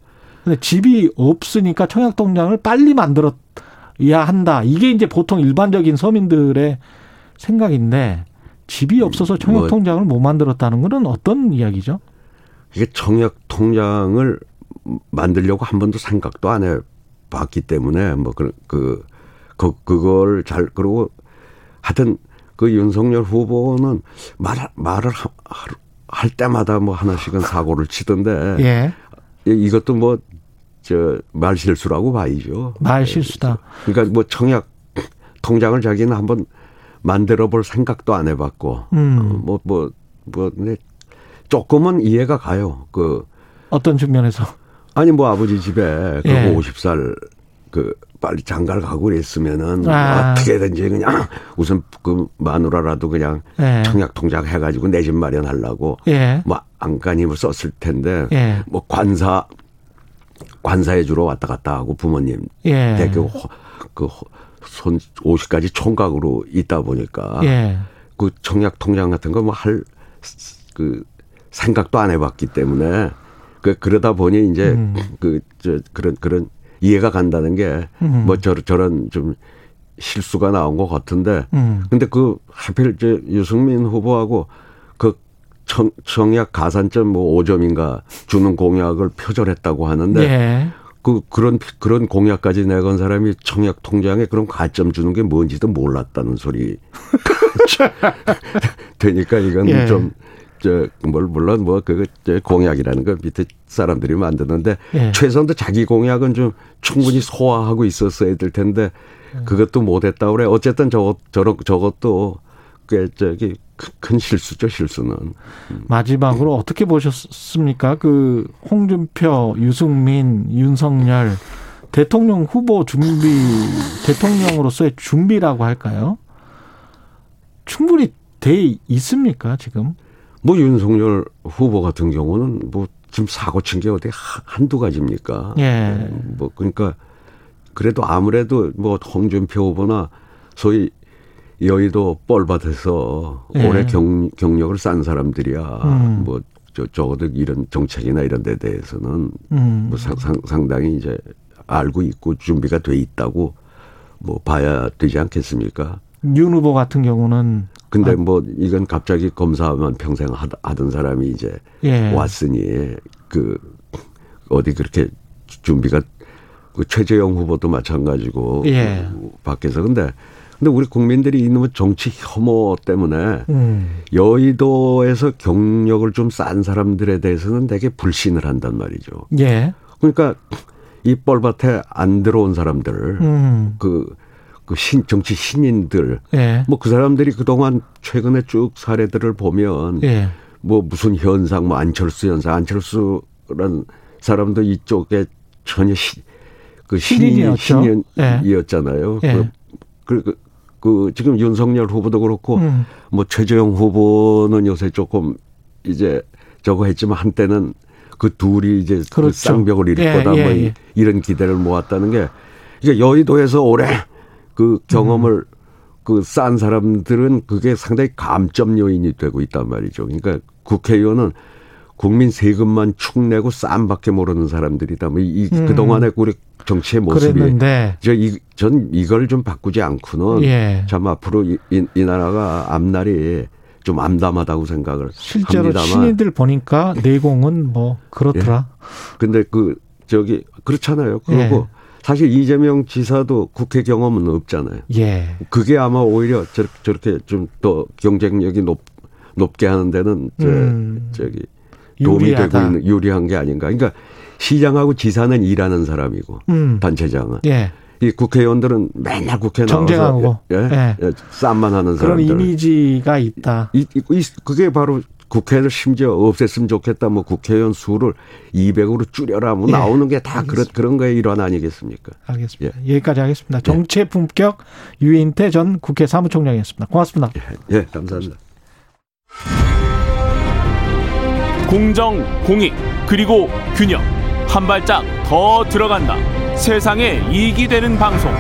근데 집이 없으니까 청약 통장을 빨리 만들어야 한다. 이게 이제 보통 일반적인 서민들의 생각인데 집이 없어서 청약 뭐- 통장을 못 만들었다는 거는 어떤 이야기죠? 이게 청약 통장을 만들려고 한 번도 생각도 안 해봤기 때문에 뭐 그 그 그, 그걸 잘 그러고 하여튼 그 윤석열 후보는 말 말을 하, 할- 할 때마다 뭐 하나씩은 사고를 치던데 예. 이- 이것도 뭐 저 말실수라고 봐야죠. 말 실수다. 그러니까 뭐 청약 통장을 자기는 한번 만들어 볼 생각도 안 해봤고 음. 뭐뭐뭐 근데 조금은 이해가 가요. 그 어떤 측면에서 아니 뭐 아버지 집에 그 예. 50살 그 빨리 장가를 가고 그랬으면은 아. 어떻게든지 그냥 <clears throat> 우선 그 마누라라도 그냥 예. 청약 통장 해가지고 내 집 마련하려고 예. 뭐 안간힘을 썼을 텐데 예. 뭐 관사 관사해 주러 왔다 갔다 하고 부모님 예. 대교 그손 50까지 총각으로 있다 보니까 예. 그 청약 통장 같은 거 뭐 할 그 생각도 안 해봤기 때문에 그 그러다 보니 이제 음. 그저 그런 그런 이해가 간다는 게뭐 음. 저런 저런 좀 실수가 나온 것 같은데 음. 근데 그 하필 저 유승민 후보하고 그 청, 청약 가산점 뭐 5점인가 주는 공약을 표절했다고 하는데 예. 그 그런 그런 공약까지 내건 사람이 청약 통장에 그런 가점 주는 게 뭔지도 몰랐다는 소리 <laughs> 되니까 이건 예. 좀 저뭘 물론 뭐 그거 저 공약이라는 거 밑에 사람들이 만드는데 예. 최소한도 자기 공약은 좀 충분히 소화하고 있었어야 될 텐데 그것도 못했다 그래 어쨌든 저것 저런 저것도 꽤 저기 큰- 큰 실수죠 실수는 마지막으로 어떻게 보셨습니까? 그 홍준표, 유승민, 윤석열 대통령 후보 준비 대통령으로서의 준비라고 할까요? 충분히 돼 있습니까 지금? 뭐 윤석열 후보 같은 경우는 뭐 지금 사고 친 게 어디 하- 한두 가지입니까? 예. 뭐 그러니까 그래도 아무래도 뭐 홍준표 후보나 소위 여의도 뻘밭에서 예. 오래 경, 경력을 쌓은 사람들이야. 음. 뭐 저, 적어도 이런 정책이나 이런 데 대해서는 음. 뭐 상, 상, 상 당히 이제 알고 있고 준비가 돼 있다고 뭐 봐야 되지 않겠습니까? 윤 후보 같은 경우는 근데 아. 뭐 이건 갑자기 검사만 평생 하던 사람이 이제 예. 왔으니 그 어디 그렇게 준비가 그 최재형 후보도 마찬가지고 예. 그 밖에서 근데 근데 우리 국민들이 이놈의 정치 혐오 때문에 음. 여의도에서 경력을 좀 쌓은 사람들에 대해서는 되게 불신을 한단 말이죠. 예. 그러니까 이 뻘밭에 안 들어온 사람들, 음. 그, 그 신, 정치 신인들, 예. 뭐그 사람들이 그동안 최근에 쭉 사례들을 보면 예. 뭐 무슨 현상, 뭐 안철수 현상, 안철수란 사람도 이쪽에 전혀 시, 그 신인. 신인이었잖아요. 예. 그, 그, 그, 그 지금 윤석열 후보도 그렇고 음. 뭐 최재형 후보는 요새 조금 이제 저거 했지만 한때는 그 둘이 이제 그 그렇죠. 쌍벽을 이룰 예, 거다 예, 뭐 예. 이런 기대를 모았다는 게 이제 여의도에서 올해 그 경험을 음. 그싼 사람들은 그게 상당히 감점 요인이 되고 있단 말이죠. 그러니까 국회의원은 국민 세금만 축내고 쌈밖에 모르는 사람들이다. 뭐 이, 음. 그동안의 우리 정치의 모습이 그랬는데 저 이, 전 이걸 좀 바꾸지 않고는 예. 참 앞으로 이, 이, 이 나라가 앞날이 좀 암담하다고 생각을 실제로 합니다만. 신인들 보니까 내공은 뭐 그렇더라. 근데 그 저기 그렇잖아요. 그리고 예. 사실 이재명 지사도 국회 경험은 없잖아요. 예. 그게 아마 오히려 저렇게, 저렇게 좀더 경쟁력이 높, 높게 하는 데는 저, 음. 저기 도움이 유리하다. 되고 있는 유리한 게 아닌가. 그러니까 시장하고 지사는 일하는 사람이고 음. 단체장은 예. 이 국회의원들은 맨날 국회 나와서 정쟁하고. 예, 예. 예, 쌈만 하는 그런 사람들. 이미지가 있다. 이, 이, 이- 그게 바로 국회를 심지어 없앴으면 좋겠다. 뭐 국회의원 수를 200으로 줄여라. 뭐 예, 나오는 게 다 그런. 그런 거의 일환 아니겠습니까? 알겠습니다. 여기까지 하겠습니다. 정치의 품격 유인태 전 국회 사무총장이었습니다. 고맙습니다. 예, 감사합니다. 공정, 공익, 그리고 균형. 한 발짝 더 들어간다. 세상에 이익이 되는 방송.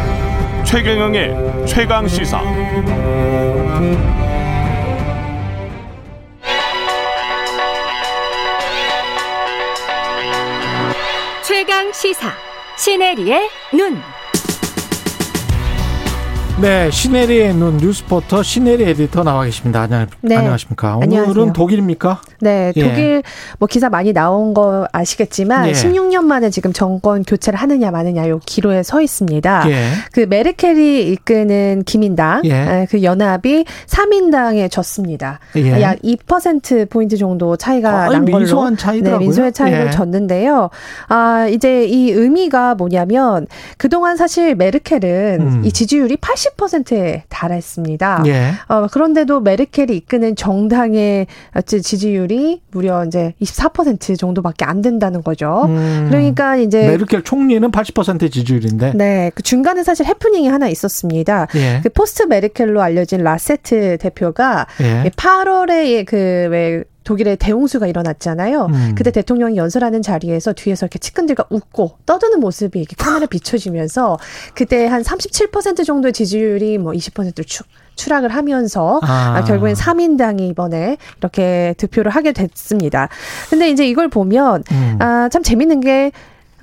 최경영의 최강 시사. 최강 시사 시네리의 눈. 네, 시네리의 눈 뉴스포터 시네리 에디터 나와 계십니다. 안녕, 네. 안녕하십니까? 오늘은 안녕하세요. 독일입니까? 네, 예. 독일 뭐 기사 많이 나온 거 아시겠지만 예. 16년 만에 지금 정권 교체를 하느냐 마느냐 요 기로에 서 있습니다. 예. 그 메르켈이 이끄는 기민당 예. 에, 그 연합이 3인당에 졌습니다. 예. 약2% 포인트 정도 차이가 아이, 난 걸로 민소한 차이더라고요. 네, 민소의 차이로 예. 졌는데요. 아, 이제 이 의미가 뭐냐면 그동안 사실 메르켈은 음. 이 지지율이 80%에 달했습니다. 예. 어, 그런데도 메르켈이 이끄는 정당의 지지율이 무려 이제 24% 정도밖에 안 된다는 거죠. 음. 그러니까 이제 메르켈 총리는 80% 지지율인데. 네, 그 중간에 사실 해프닝이 하나 있었습니다. 예. 그 포스트 메르켈로 알려진 라셰트 대표가 예. 8월에 그왜 독일의 대홍수가 일어났잖아요. 음. 그때 대통령이 연설하는 자리에서 뒤에서 이렇게 측근들과 웃고 떠드는 모습이 이렇게 카메라 비춰지면서 그때 한 37% 정도의 지지율이 뭐 20%를 추, 추락을 하면서 아. 아, 결국엔 3인당이 이번에 이렇게 득표를 하게 됐습니다. 근데 이제 이걸 보면 음. 아, 참 재밌는 게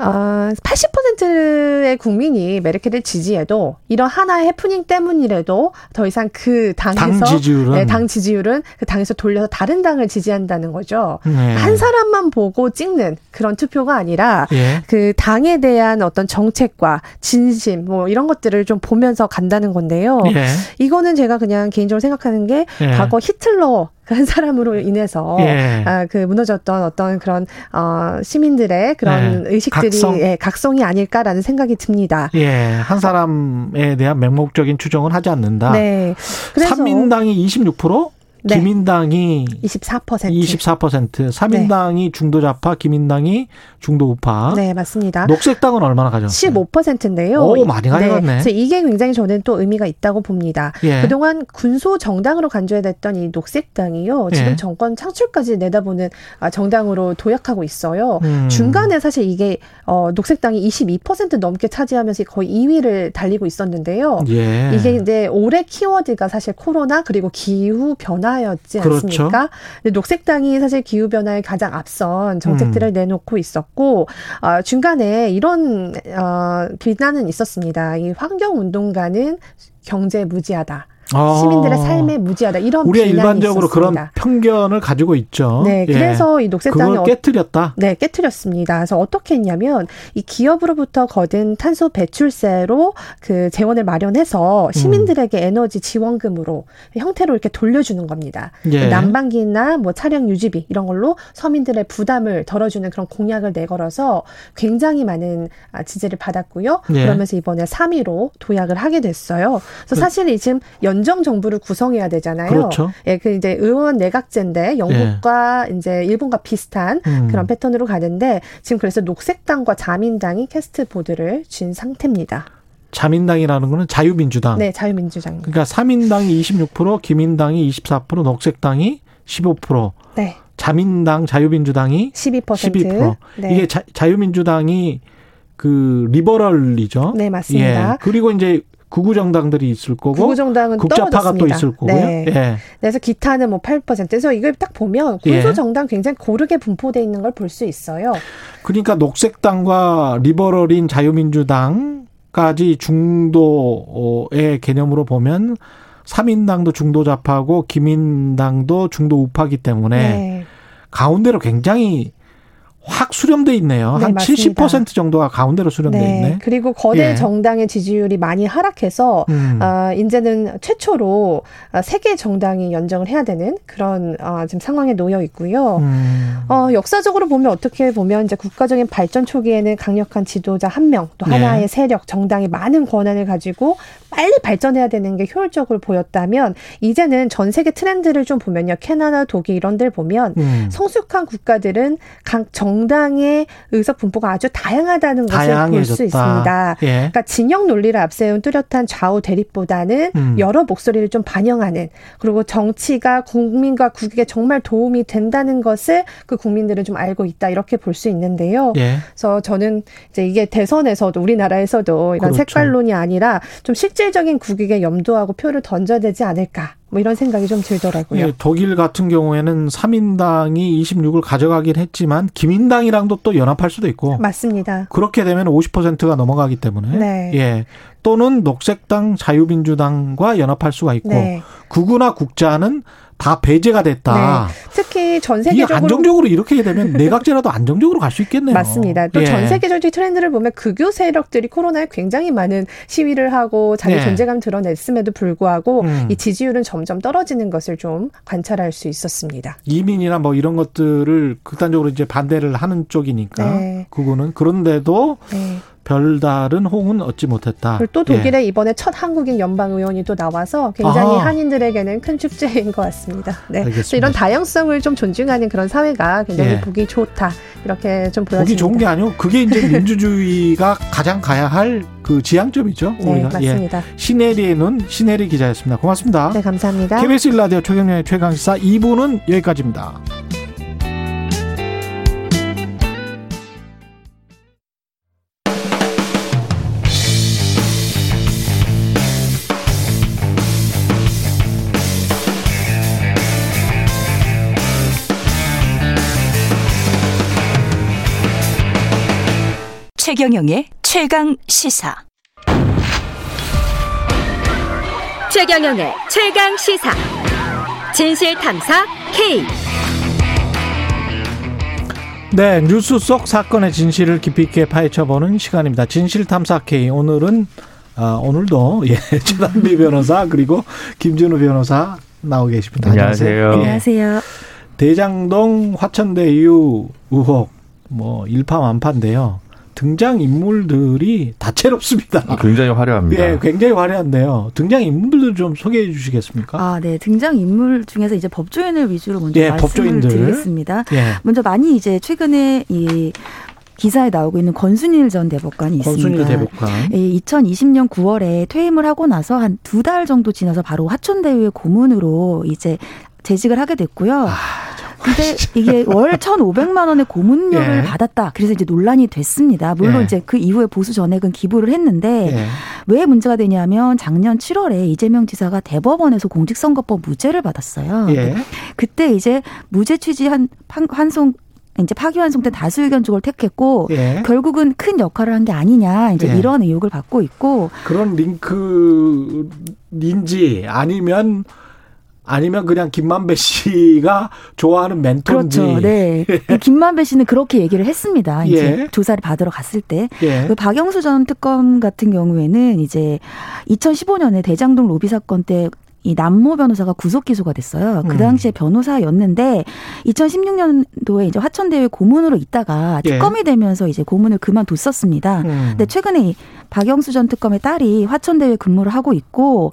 아, 80%의 국민이 메르켈을 지지해도 이런 하나의 해프닝 때문이라도 더 이상 그 당에서 당 지지율은? 네, 당 지지율은 그 당에서 돌려서 다른 당을 지지한다는 거죠. 네. 한 사람만 보고 찍는 그런 투표가 아니라 예. 그 당에 대한 어떤 정책과 진심 뭐 이런 것들을 좀 보면서 간다는 건데요. 예. 이거는 제가 그냥 개인적으로 생각하는 게 예. 과거 히틀러 한 사람으로 인해서 예. 아, 그 무너졌던 어떤 그런 어 시민들의 그런 예. 의식들이 각성? 예, 각성이 아닐까라는 생각이 듭니다. 예. 한 사람에 대한 맹목적인 추정은 하지 않는다. 네. 그래서 삼민당이 26%, 네. 기민당이 24%. 24%, 삼인당이 중도좌파, 기민당이 중도우파. 네, 맞습니다. 녹색당은 얼마나 가져갔어요? 15%인데요. 오, 많이 가져갔네. 그래서 이게 굉장히 저는 또 의미가 있다고 봅니다. 예. 그동안 군소 정당으로 간주해댔던 이 녹색당이요. 지금 예. 정권 창출까지 내다보는 아, 정당으로 도약하고 있어요. 음. 중간에 사실 이게 어, 녹색당이 22% 넘게 차지하면서 거의 2위를 달리고 있었는데요. 예. 이게 이제 올해 키워드가 사실 코로나 그리고 기후 변화 였지 그렇죠. 않습니까? 근데 녹색당이 사실 기후 변화에 가장 앞선 정책들을 음. 내놓고 있었고 어, 중간에 이런 어, 비난은 있었습니다. 이 환경 운동가는 경제 무지하다. 아. 시민들의 삶에 무지하다 이런 우리가 일반적으로 있었습니다. 그런 편견을 가지고 있죠. 네, 예. 그래서 이 녹색당이 어- 깨뜨렸다. 네, 깨뜨렸습니다. 그래서 어떻게 했냐면 이 기업으로부터 거둔 탄소 배출세로 그 재원을 마련해서 음. 시민들에게 에너지 지원금으로 형태로 이렇게 돌려주는 겁니다. 예. 난방기나 뭐 차량 유지비 이런 걸로 서민들의 부담을 덜어주는 그런 공약을 내걸어서 굉장히 많은 아, 지지를 받았고요. 예. 그러면서 이번에 3위로 도약을 하게 됐어요. 그래서 그- 사실 이 지금 연정 정부를 구성해야 되잖아요. 그렇죠. 예, 그 이제 의원 내각제인데 영국과 이제 일본과 비슷한 음. 그런 패턴으로 가는데 지금 그래서 녹색당과 자민당이 캐스트 보드를 쥔 상태입니다. 자민당이라는 거는 자유민주당. 네, 자유민주당. 그러니까 3인당이 26%, 기민당이 24%, 녹색당이 15%, 네, 자민당, 자유민주당이 12%. 12%. 네. 이게 자, 자유민주당이 그 리버럴이죠. 네, 맞습니다. 예. 그리고 이제 구구 정당들이 있을 거고 구구정당은 국자파가 또 떨어졌습니다. 있을 거고요. 네. 예. 그래서 기타는 뭐 8%. 그래서 이걸 딱 보면 예. 군소 정당 굉장히 고르게 분포돼 있는 걸 볼 수 있어요. 그러니까 녹색당과 리버럴인 자유민주당까지 중도의 개념으로 보면 3인당도 중도 좌파고 기민당도 중도 우파기 때문에 네. 가운데로 굉장히 확 수렴돼 있네요. 네, 한 맞습니다. 70% 정도가 가운데로 수렴돼 네. 있네. 그리고 거대 예. 정당의 지지율이 많이 하락해서 음. 아, 이제는 최초로 아, 세개 정당이 연정을 해야 되는 그런 아, 지금 상황에 놓여 있고요. 음. 어, 역사적으로 보면 어떻게 보면 이제 국가적인 발전 초기에는 강력한 지도자 한 명, 또 네. 하나의 세력, 정당이 많은 권한을 가지고 빨리 발전해야 되는 게 효율적으로 보였다면 이제는 전 세계 트렌드를 좀 보면요. 캐나다, 독일 이런 데를 보면 음. 성숙한 국가들은 각정 당의 의석 분포가 아주 다양하다는 것을 볼 수. 있습니다. 예. 그러니까 진영 논리를 앞세운 뚜렷한 좌우 대립보다는 음. 여러 목소리를 좀 반영하는 그리고 정치가 국민과 국익에 정말 도움이 된다는 것을 그 국민들은 좀 알고 있다 이렇게 볼 수 있는데요. 예. 그래서 저는 이제 이게 대선에서도 우리나라에서도 이런 그렇죠. 색깔론이 아니라 좀 실질적인 국익에 염두하고 표를 던져야 되지 않을까 뭐 이런 생각이 좀 들더라고요. 예, 독일 같은 경우에는 3인당이 26을 가져가긴 했지만 기민당이랑도 또 연합할 수도 있고 맞습니다. 그렇게 되면 50%가 넘어가기 때문에 네. 예. 또는 녹색당, 자유민주당과 연합할 수가 있고 네. 구구나 국자는 다 배제가 됐다. 네. 특히 전 세계적으로 안정적으로 이렇게 되면 내각제라도 안정적으로 갈 수 있겠네요. 맞습니다. 또 예. 전 세계적인 트렌드를 보면 극우 세력들이 코로나에 굉장히 많은 시위를 하고 자기 네. 존재감 드러냈음에도 불구하고 음. 이 지지율은 점점 떨어지는 것을 좀 관찰할 수 있었습니다. 이민이나 뭐 이런 것들을 극단적으로 이제 반대를 하는 쪽이니까 네. 그거는 그런데도 네. 별다른 호응은 얻지 못했다. 그리고 또 예. 독일에 이번에 첫 한국인 연방 의원이 또 나와서 굉장히 아하. 한인들에게는 큰 축제인 것 같습니다. 네. 그래서 이런 다양성을 좀 존중하는 그런 사회가 굉장히 예. 보기 좋다 이렇게 좀 보여집니다. 보기 좋은 게 아니고 그게 이제 <laughs> 민주주의가 가장 가야 할 그 지향점이죠. 네, 우리가. 맞습니다. 예. 시네리의 눈 신혜리 기자였습니다. 고맙습니다. 네, 감사합니다. KBS 1라디오 최경련의 최강시사 2부는 여기까지입니다. 최경영의 최강 시사. 최경영의 최강 시사. 진실 탐사 K. 네, 뉴스 속 사건의 진실을 깊이 있게 파헤쳐보는 시간입니다. 진실 탐사 K. 오늘은 아, 오늘도 <laughs> 예, 최단비 변호사 그리고 김준우 변호사 나오 계십니다. 안녕하세요. 예. 안녕하세요. 대장동 화천대 유 의혹 뭐 일파만파인데요. 등장 인물들이 다채롭습니다. 굉장히 화려합니다. 예, 굉장히 화려한데요. 등장 인물들 좀 소개해 주시겠습니까? 아, 네. 등장 인물 중에서 이제 법조인을 위주로 먼저 예, 말씀을 법조인들. 드리겠습니다. 예. 먼저 많이 이제 최근에 이 기사에 나오고 있는 권순일 전 대법관이 권순일 있습니다. 대법관. 예, 2020년 9월에 퇴임을 하고 나서 한 두 달 정도 지나서 바로 화천대유의 고문으로 이제 재직을 하게 됐고요. 아, 근데 <laughs> 이게 월 1,500만 원의 고문료를 예. 받았다. 그래서 이제 논란이 됐습니다. 물론 예. 이제 그 이후에 보수 전액은 기부를 했는데 예. 왜 문제가 되냐면 작년 7월에 이재명 지사가 대법원에서 공직선거법 무죄를 받았어요. 예. 그때 이제 무죄 취지 한 판- 환송 이제 파기환송된 다수 의견 쪽을 택했고 예. 결국은 큰 역할을 한 게 아니냐 이제 예. 이런 의혹을 받고 있고 그런 링크인지 아니면 아니면 그냥 김만배 씨가 좋아하는 멘토인지. 그렇죠. 네. 이 김만배 씨는 그렇게 얘기를 했습니다. <laughs> 이제 예. 조사를 받으러 갔을 때. 예. 그 박영수 전 특검 같은 경우에는 이제 2015년에 대장동 로비 사건 때이 남모 변호사가 구속 기소가 됐어요. 그 음. 당시에 변호사였는데 2016년도에 이제 화천대유 고문으로 있다가 예. 특검이 되면서 이제 고문을 그만뒀었습니다. 음. 근데 최근에 이 박영수 전 특검의 딸이 화천대유에 근무를 하고 있고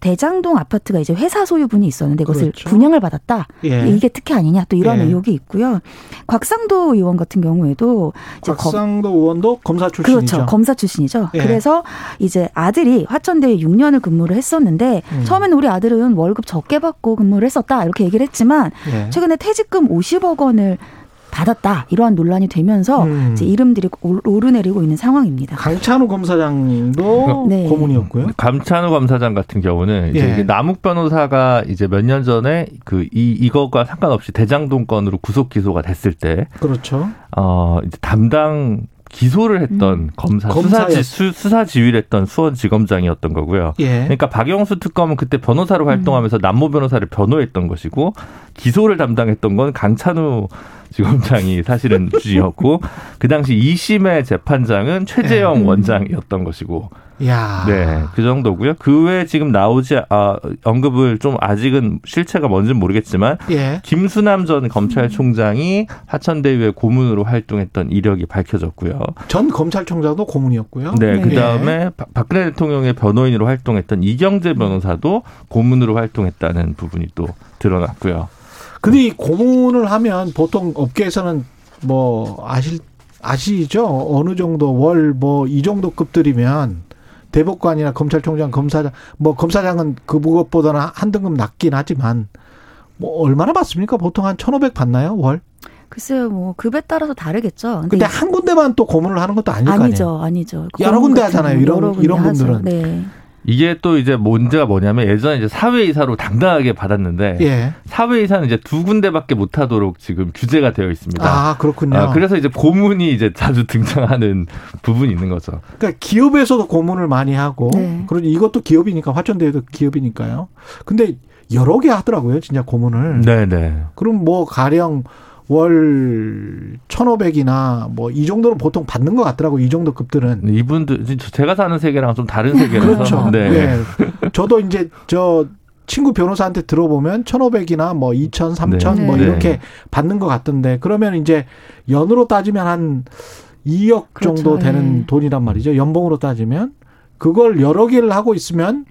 대장동 아파트가 이제 회사 소유분이 있었는데 그것을 그렇죠. 분양을 받았다. 예. 이게 특혜 아니냐 또 이런 예. 의혹이 있고요. 곽상도 의원 같은 경우에도 이제 거- 곽상도 의원도 검사 출신이죠. 그렇죠. 검사 출신이죠. 예. 그래서 이제 아들이 화천대에 6년을 근무를 했었는데 음. 처음에는 우리 아들은 월급 적게 받고 근무를 했었다 이렇게 얘기를 했지만 예. 최근에 퇴직금 50억 원을 받았다 이러한 논란이 되면서 음. 이제 이름들이 올- 오르내리고 있는 상황입니다. 강찬우 검사장님도 네. 고문이었고요. 감찬우 검사장 같은 경우는 이제 예. 이게 남욱 변호사가 이제 몇 년 전에 그 이 이거가 상관없이 대장동 건으로 구속 기소가 됐을 때 그렇죠. 어, 이제 담당 기소를 했던 음. 검사 검사였- 수사, 지, 수, 수사 지휘를 했던 수원지검장이었던 거고요. 예. 그러니까 박영수 특검은 그때 변호사로 활동하면서 남모 변호사를 변호했던 것이고 기소를 담당했던 건 강찬우 지검장이 사실은 <laughs> 주지였고 그 당시 2심의 재판장은 최재형 음. 원장이었던 것이고 야. 네, 그 정도고요. 그 외에 지금 나오지 아, 언급을 좀 아직은 실체가 뭔지는 모르겠지만 예. 김수남 전 검찰총장이 화천대유의 고문으로 활동했던 이력이 밝혀졌고요. 전 검찰총장도 고문이었고요. 네, 네. 그 다음에 박근혜 대통령의 변호인으로 활동했던 이경재 변호사도 고문으로 활동했다는 부분이 또 드러났고요. 근데 이 고문을 하면 보통 업계에서는 뭐 아실 아시죠? 어느 정도 월 뭐 이 정도 급들이면 대법관이나 검찰총장, 검사장 뭐 검사장은 그 무엇보다는 한 등급 낮긴 하지만 뭐 얼마나 받습니까? 보통 한1,500 받나요? 월? 글쎄요, 뭐 급에 따라서 다르겠죠. 근데 한 군데만 또 고문을 하는 것도 아닐 거 아니에요. 아니죠, 아니죠. 여러 군데 하잖아요, 이런- 이런. 분들은. 네. 이게 또 이제 문제가 뭐냐면 예전에 이제 사회이사로 당당하게 받았는데 예. 사회이사는 이제 두 군데밖에 못 하도록 지금 규제가 되어 있습니다. 아, 그렇군요. 아, 그래서 이제 고문이 이제 자주 등장하는 부분이 있는 거죠. 그러니까 기업에서도 고문을 많이 하고 네. 그러니 이것도 기업이니까 화천대유도 기업이니까요. 근데 여러 개 하더라고요, 진짜 고문을. 네네. 그럼 뭐 가령 월 1,500이나 뭐 이 정도는 보통 받는 것 같더라고. 이 정도 급들은. 이분들 제가 사는 세계랑 좀 다른 세계라서. 그렇죠. 네. 예. 저도 이제 저 친구 변호사한테 들어보면 1,500이나 뭐 2,000, 3,000 네. 뭐 네. 이렇게 받는 것 같던데 그러면 이제 연으로 따지면 한 2억 정도 그렇죠. 되는 예. 돈이란 말이죠. 연봉으로 따지면 그걸 여러 개를 하고 있으면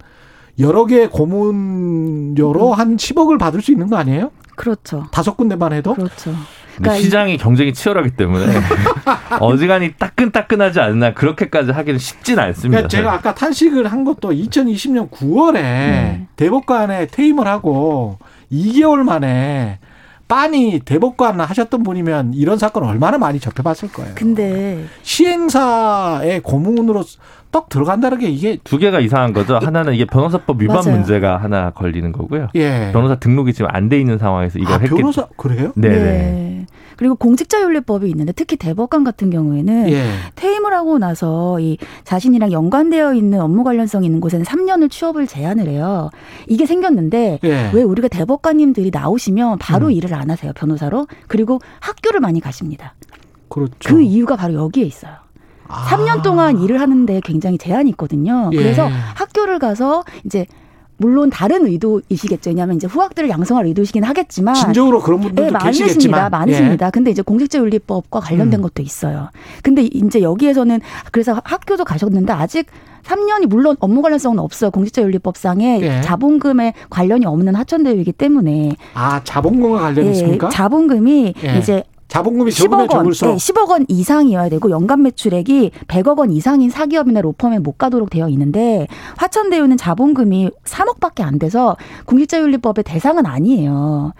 여러 개의 고문료로 한 10억을 받을 수 있는 거 아니에요? 그렇죠. 다섯 군데만 해도? 그렇죠. 그러니까 이- 시장이 경쟁이 치열하기 때문에 <laughs> 어지간히 따끈따끈하지 않나 그렇게까지 하기는 쉽진 않습니다. 그러니까 제가 아까 탄식을 한 것도 2020년 9월에 네. 대법관에 퇴임을 하고 2개월 만에 빤히 대법관 하셨던 분이면 이런 사건 얼마나 많이 접해봤을 거예요. 근데 시행사의 고문으로 떡 들어간다는 게 이게 두 개가 이상한 거죠. 하나는 이게 변호사법 위반 맞아요. 문제가 하나 걸리는 거고요. 예. 변호사 등록이 지금 안 돼 있는 상황에서 이걸 아, 했기 변호사 그래요? 네네. 네. 그리고 공직자윤리법이 있는데 특히 대법관 같은 경우에는 예. 퇴임을 하고 나서 이 자신이랑 연관되어 있는 업무 관련성 있는 곳에는 3년을 취업을 제한을 해요. 이게 생겼는데 예. 왜 우리가 대법관님들이 나오시면 바로 음. 일을 안 하세요 변호사로 그리고 학교를 많이 가십니다. 그렇죠. 그 이유가 바로 여기에 있어요. 아. 3년 동안 일을 하는데 굉장히 제한이 있거든요. 예. 그래서 학교를 가서 이제 물론 다른 의도이시겠죠. 왜냐하면 이제 후학들을 양성할 의도시긴 하겠지만 진정으로 그런 분들도 네, 많으십니다. 계시겠지만 많습니다. 근데 이제 공직자윤리법과 관련된 음. 것도 있어요. 근데 이제 여기에서는 그래서 학교도 가셨는데 아직 3년이 물론 업무 관련성은 없어요. 공직자윤리법상에 예. 자본금에 관련이 없는 하천대유이기 때문에 아 자본금과 관련 예, 있습니까? 자본금이 예. 이제 자본금이 적으면 10억 원, 적을수록 네, 10억 원 이상이어야 되고 연간 매출액이 100억 원 이상인 사기업이나 로펌에 못 가도록 되어 있는데 화천대유는 자본금이 3억밖에 안 돼서 공직자윤리법의 대상은 아니에요.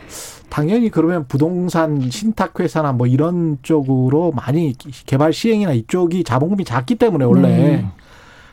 당연히 그러면 부동산 신탁회사나 뭐 이런 쪽으로 많이 개발 시행이나 이쪽이 자본금이 작기 때문에 원래 네.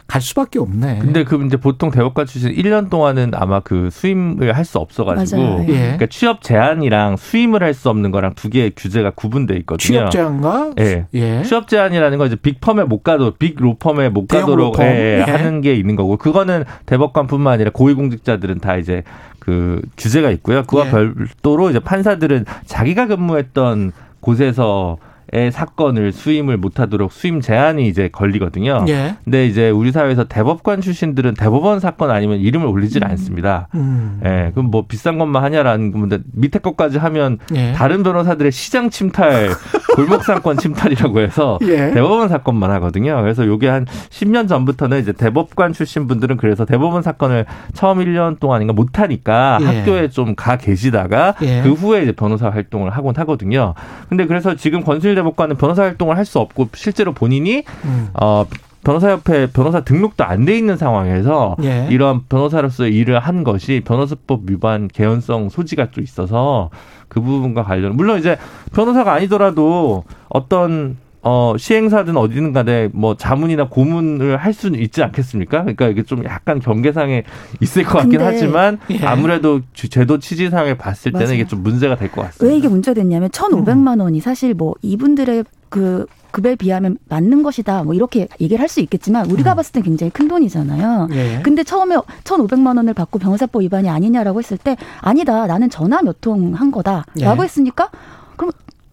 갈 수밖에 없네. 근데 그 이제 보통 대법관 출신 1년 동안은 아마 그 수임을 할 수 없어가지고 맞아요. 예. 그러니까 취업 제한이랑 수임을 할 수 없는 거랑 두 개의 규제가 구분돼 있거든요. 취업 제한과 예. 예. 취업 제한이라는 건 이제 빅펌에 못 가도 빅 로펌에 못 가도록 로펌. 예, 예. 하는 게 있는 거고 그거는 대법관뿐만 아니라 고위공직자들은 다 이제 그 규제가 있고요. 그와 예. 별도로 이제 판사들은 자기가 근무했던 곳에서 의 사건을 수임을 못하도록 수임 제한이 이제 걸리거든요. 예. 근데 이제 우리 사회에서 대법관 출신들은 대법원 사건 아니면 이름을 올리질 않습니다. 음. 예, 그럼 뭐 비싼 것만 하냐라는 건데 밑에 것까지 하면 예. 다른 변호사들의 시장 침탈, <laughs> 골목 사건 침탈이라고 해서 예. 대법원 사건만 하거든요. 그래서 요게 한 10년 전부터는 이제 대법관 출신 분들은 그래서 대법원 사건을 처음 1년 동안인가 못 하니까 예. 학교에 좀 가 계시다가 예. 그 후에 이제 변호사 활동을 하곤 하거든요. 근데 그래서 지금 권순일 대법관은 변호사 활동을 할 수 없고 실제로 본인이 음. 어 변호사협회 변호사 등록도 안 돼 있는 상황에서 예. 이러한 변호사로서의 일을 한 것이 변호사법 위반 개연성 소지가 좀 있어서 그 부분과 관련 물론 이제 변호사가 아니더라도 어떤 어 시행사든 어디든 간에 뭐 자문이나 고문을 할 수는 있지 않겠습니까? 그러니까 이게 좀 약간 경계상에 있을 것 같긴 하지만 예. 아무래도 주- 제도 취지상을 봤을 때는 맞아요. 이게 좀 문제가 될 것 같습니다. 왜 이게 문제가 됐냐면 1,500만 원이 사실 뭐 이분들의 그 급여에 비하면 맞는 것이다. 뭐 이렇게 얘기를 할 수 있겠지만 우리가 봤을 땐 굉장히 큰 돈이잖아요. 예. 근데 처음에 1,500만 원을 받고 변호사법 위반이 아니냐라고 했을 때 아니다. 나는 전화 몇 통 한 거다라고 예. 했으니까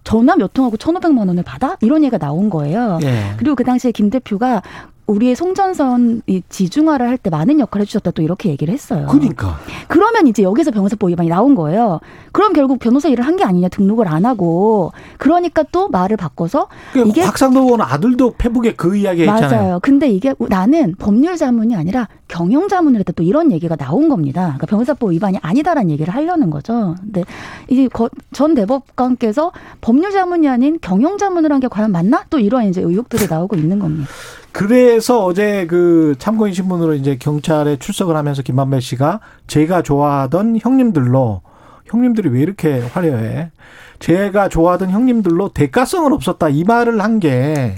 전화 몇 통하고 1,500만 원을 받아? 이런 얘기가 나온 거예요. 예. 그리고 그 당시에 김 대표가 우리의 송전선 이 지중화를 할 때 많은 역할을 해주셨다 또 이렇게 얘기를 했어요. 그러니까 그러면 이제 여기서 변호사법 위반이 나온 거예요. 그럼 결국 변호사 일을 한 게 아니냐 등록을 안 하고 그러니까 또 말을 바꿔서 그 이게 곽상도 의원 아들도 페북에 그 이야기 했잖아요. 맞아요. 근데 이게 나는 법률 자문이 아니라 경영 자문을 했다 또 이런 얘기가 나온 겁니다. 그러니까 변호사법 위반이 아니다라는 얘기를 하려는 거죠. 근데 이제 거- 전 대법관께서 법률 자문이 아닌 경영 자문을 한 게 과연 맞나? 또 이런 이제 의혹들이 나오고 있는 겁니다. 그래서 어제 그 참고인 신문으로 이제 경찰에 출석을 하면서 김만배 씨가 제가 좋아하던 형님들로 형님들이 왜 이렇게 화려해? 제가 좋아하던 형님들로 대가성은 없었다 이 말을 한 게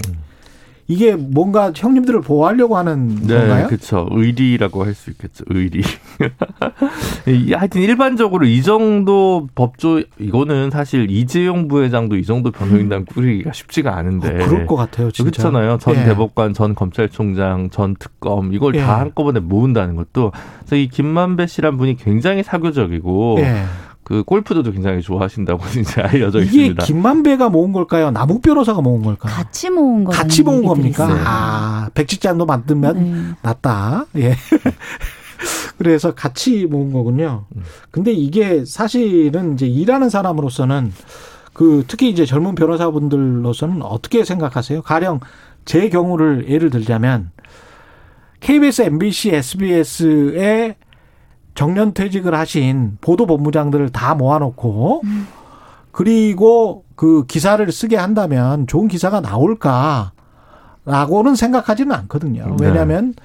이게 뭔가 형님들을 보호하려고 하는 네, 건가요? 그렇죠. 의리라고 할 수 있겠죠. 의리. <laughs> 이- 하여튼 일반적으로 이 정도 법조 이거는 사실 이재용 부회장도 이 정도 변호인단 꾸리기가 쉽지가 않은데. 어, 그럴 것 같아요, 진짜. 그렇잖아요. 전 예. 대법관, 전 검찰총장, 전 특검 이걸 예. 다 한꺼번에 모은다는 것도 그래서 이 김만배 씨란 분이 굉장히 사교적이고 예. 그 골프도 굉장히 좋아하신다고 <laughs> 이제 알려져 이게 있습니다. 김만배가 모은 걸까요? 남욱 변호사가 모은 걸까요? 같이 모은 거 같이 모은 겁니까? 있어요. 아, 백지장도 만들면 네. 낫다. <laughs> 예. 그래서 같이 모은 거군요. 근데 이게 사실은 이제 일하는 사람으로서는 그 특히 이제 젊은 변호사분들로서는 어떻게 생각하세요? 가령 제 경우를 예를 들자면 KBS, MBC, SBS에 정년 퇴직을 하신 보도본부장들을 다 모아놓고 그리고 그 기사를 쓰게 한다면 좋은 기사가 나올까라고는 생각하지는 않거든요. 네. 왜냐하면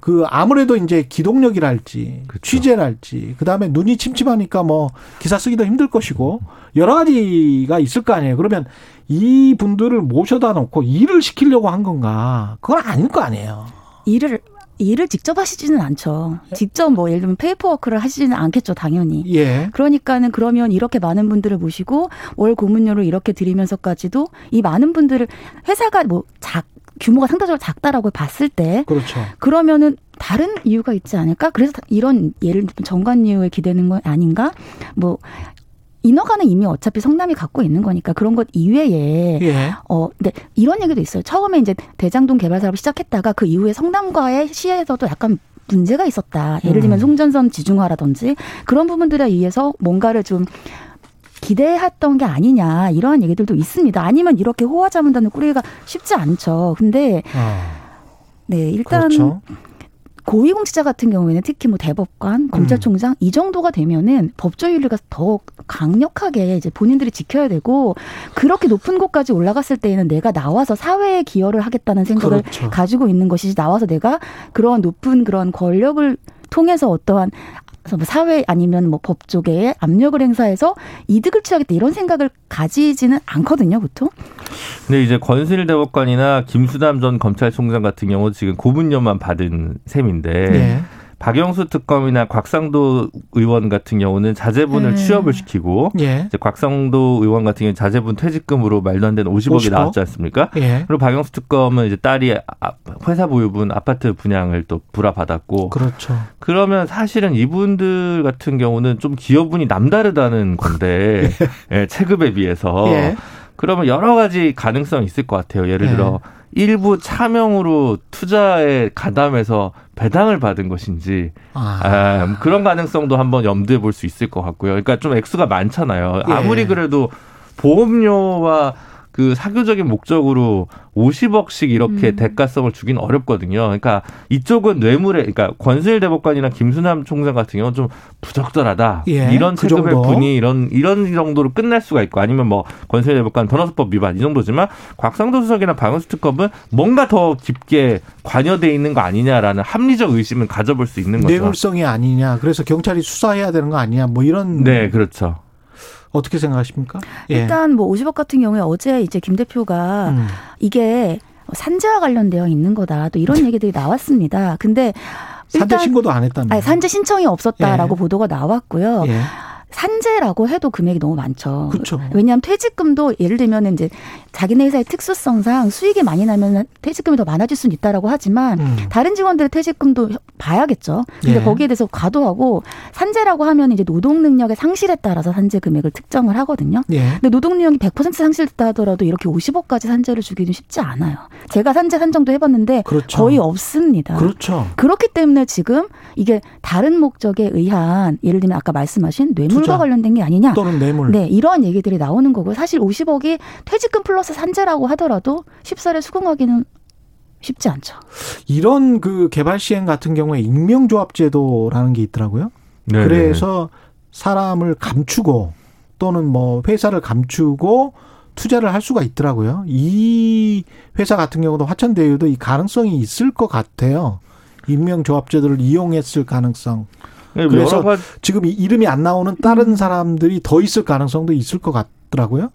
그 아무래도 이제 기동력이랄지 취재랄지 그다음에 눈이 침침하니까 뭐 기사 쓰기도 힘들 것이고 여러 가지가 있을 거 아니에요. 그러면 이 분들을 모셔다 놓고 일을 시키려고 한 건가? 그건 아닐 거 아니에요. 일을 일을 직접 하시지는 않죠. 직접 뭐 예를 들면 paperwork를 하시지는 않겠죠, 당연히. 예. 그러니까는 그러면 이렇게 많은 분들을 모시고 월 고문료를 이렇게 드리면서까지도 이 많은 분들을 회사가 뭐 작 규모가 상대적으로 작다라고 봤을 때 그렇죠. 그러면은 다른 이유가 있지 않을까? 그래서 이런 예를 들면 정관료에 기대는 건 아닌가? 뭐 인허가는 이미 어차피 성남이 갖고 있는 거니까 그런 것 이외에 예. 어 근데 이런 얘기도 있어요. 처음에 이제 대장동 개발 사업을 시작했다가 그 이후에 성남과의 시에서도 약간 문제가 있었다. 예를 들면 음. 송전선 지중화라든지 그런 부분들에 의해서 뭔가를 좀 기대했던 게 아니냐 이러한 얘기들도 있습니다. 아니면 이렇게 호화자문단을 꾸리기가 쉽지 않죠. 근데 네 일단 그렇죠. 고위공직자 같은 경우에는 특히 뭐 대법관, 검찰총장 이 정도가 되면은 법조윤리가 더 강력하게 이제 본인들이 지켜야 되고 그렇게 높은 곳까지 올라갔을 때에는 내가 나와서 사회에 기여를 하겠다는 생각을 그렇죠. 가지고 있는 것이지 나와서 내가 그러한 높은 그런 권력을 통해서 어떠한 그래서 뭐 사회 아니면 뭐 법 쪽에 압력을 행사해서 이득을 취하겠다 이런 생각을 가지지는 않거든요, 보통. 근데 이제 권순일 대법관이나 김수남 전 검찰총장 같은 경우 지금 고문료만 받은 셈인데 예. 박영수 특검이나 곽상도 의원 같은 경우는 자제분을 음. 취업을 시키고 예. 이제 곽상도 의원 같은 경우 는 자제분 퇴직금으로 말도 안 되는 50억이 50억? 나왔지 않습니까? 예. 그리고 박영수 특검은 이제 딸이 아- 회사 보유분 아파트 분양을 또 불화받았고 그렇죠. 그러면 사실은 이분들 같은 경우는 좀 기여분이 남다르다는 건데 <laughs> 예, 체급에 비해서 예. 그러면 여러 가지 가능성이 있을 것 같아요. 예를 예. 들어 일부 차명으로 투자에 가담해서 배당을 받은 것인지 아. 아, 뭐 그런 가능성도 한번 염두에 볼 수 있을 것 같고요. 그러니까 좀 액수가 많잖아요. 예. 아무리 그래도 보험료와 그 사교적인 목적으로 50억씩 이렇게 음. 대가성을 주긴 어렵거든요. 그러니까 이쪽은 뇌물에, 그러니까 권순일 대법관이나 김수남 총장 같은 경우는 좀 부적절하다. 예, 이런 그 체급의 정도. 분이 이런 이런 정도로 끝날 수가 있고 아니면 뭐 권순일 대법관 변호사법 위반 이 정도지만 곽상도 수석이나 박원수 특검은 뭔가 더 깊게 관여돼 있는 거 아니냐라는 합리적 의심을 가져볼 수 있는 거죠. 뇌물성이 아니냐. 그래서 경찰이 수사해야 되는 거 아니냐. 뭐 이런 네, 그렇죠. 어떻게 생각하십니까? 예. 일단 뭐 50억 같은 경우에 어제 이제 김 대표가 음. 이게 산재와 관련되어 있는 거다. 또 이런 얘기들이 나왔습니다. 근데 산재 신고도 안. 아니, 산재 신청이 없었다라고 예. 보도가 나왔고요. 예. 산재라고 해도 금액이 너무 많죠. 그렇죠. 왜냐하면 퇴직금도 예를 들면 이제 자기네 회사의 특수성상 수익이 많이 나면 퇴직금이 더 많아질 수는 있다라고 하지만 음. 다른 직원들의 퇴직금도 봐야겠죠. 근데 예. 거기에 대해서 과도하고 산재라고 하면 이제 노동 능력의 상실에 따라서 산재 금액을 특정을 하거든요. 예. 근데 노동 능력이 100% 상실됐다 하더라도 이렇게 50억까지 산재를 주기는 쉽지 않아요. 제가 산재 산정도 해봤는데 그렇죠. 거의 없습니다. 그렇죠. 그렇기 때문에 지금 이게 다른 목적에 의한 예를 들면 아까 말씀하신 뇌물 과 투자. 관련된 게 아니냐. 또는 뇌물. 네, 이러한 얘기들이 나오는 거고요. 사실 50억이 퇴직금 플러스 산재라고 하더라도 쉽사리 수긍하기는 쉽지 않죠. 이런 그 개발 시행 같은 경우에 익명조합 제도라는 게 있더라고요. 네, 그래서 사람을 감추고 또는 뭐 회사를 감추고 투자를 할 수가 있더라고요. 이 회사 같은 경우도 화천대유도 이 가능성이 있을 것 같아요. 익명조합제도를 이용했을 가능성. 네, 그래서 가지 지금 이 이름이 안 나오는 다른 사람들이 더 있을 가능성도 있을 것 같더라고요.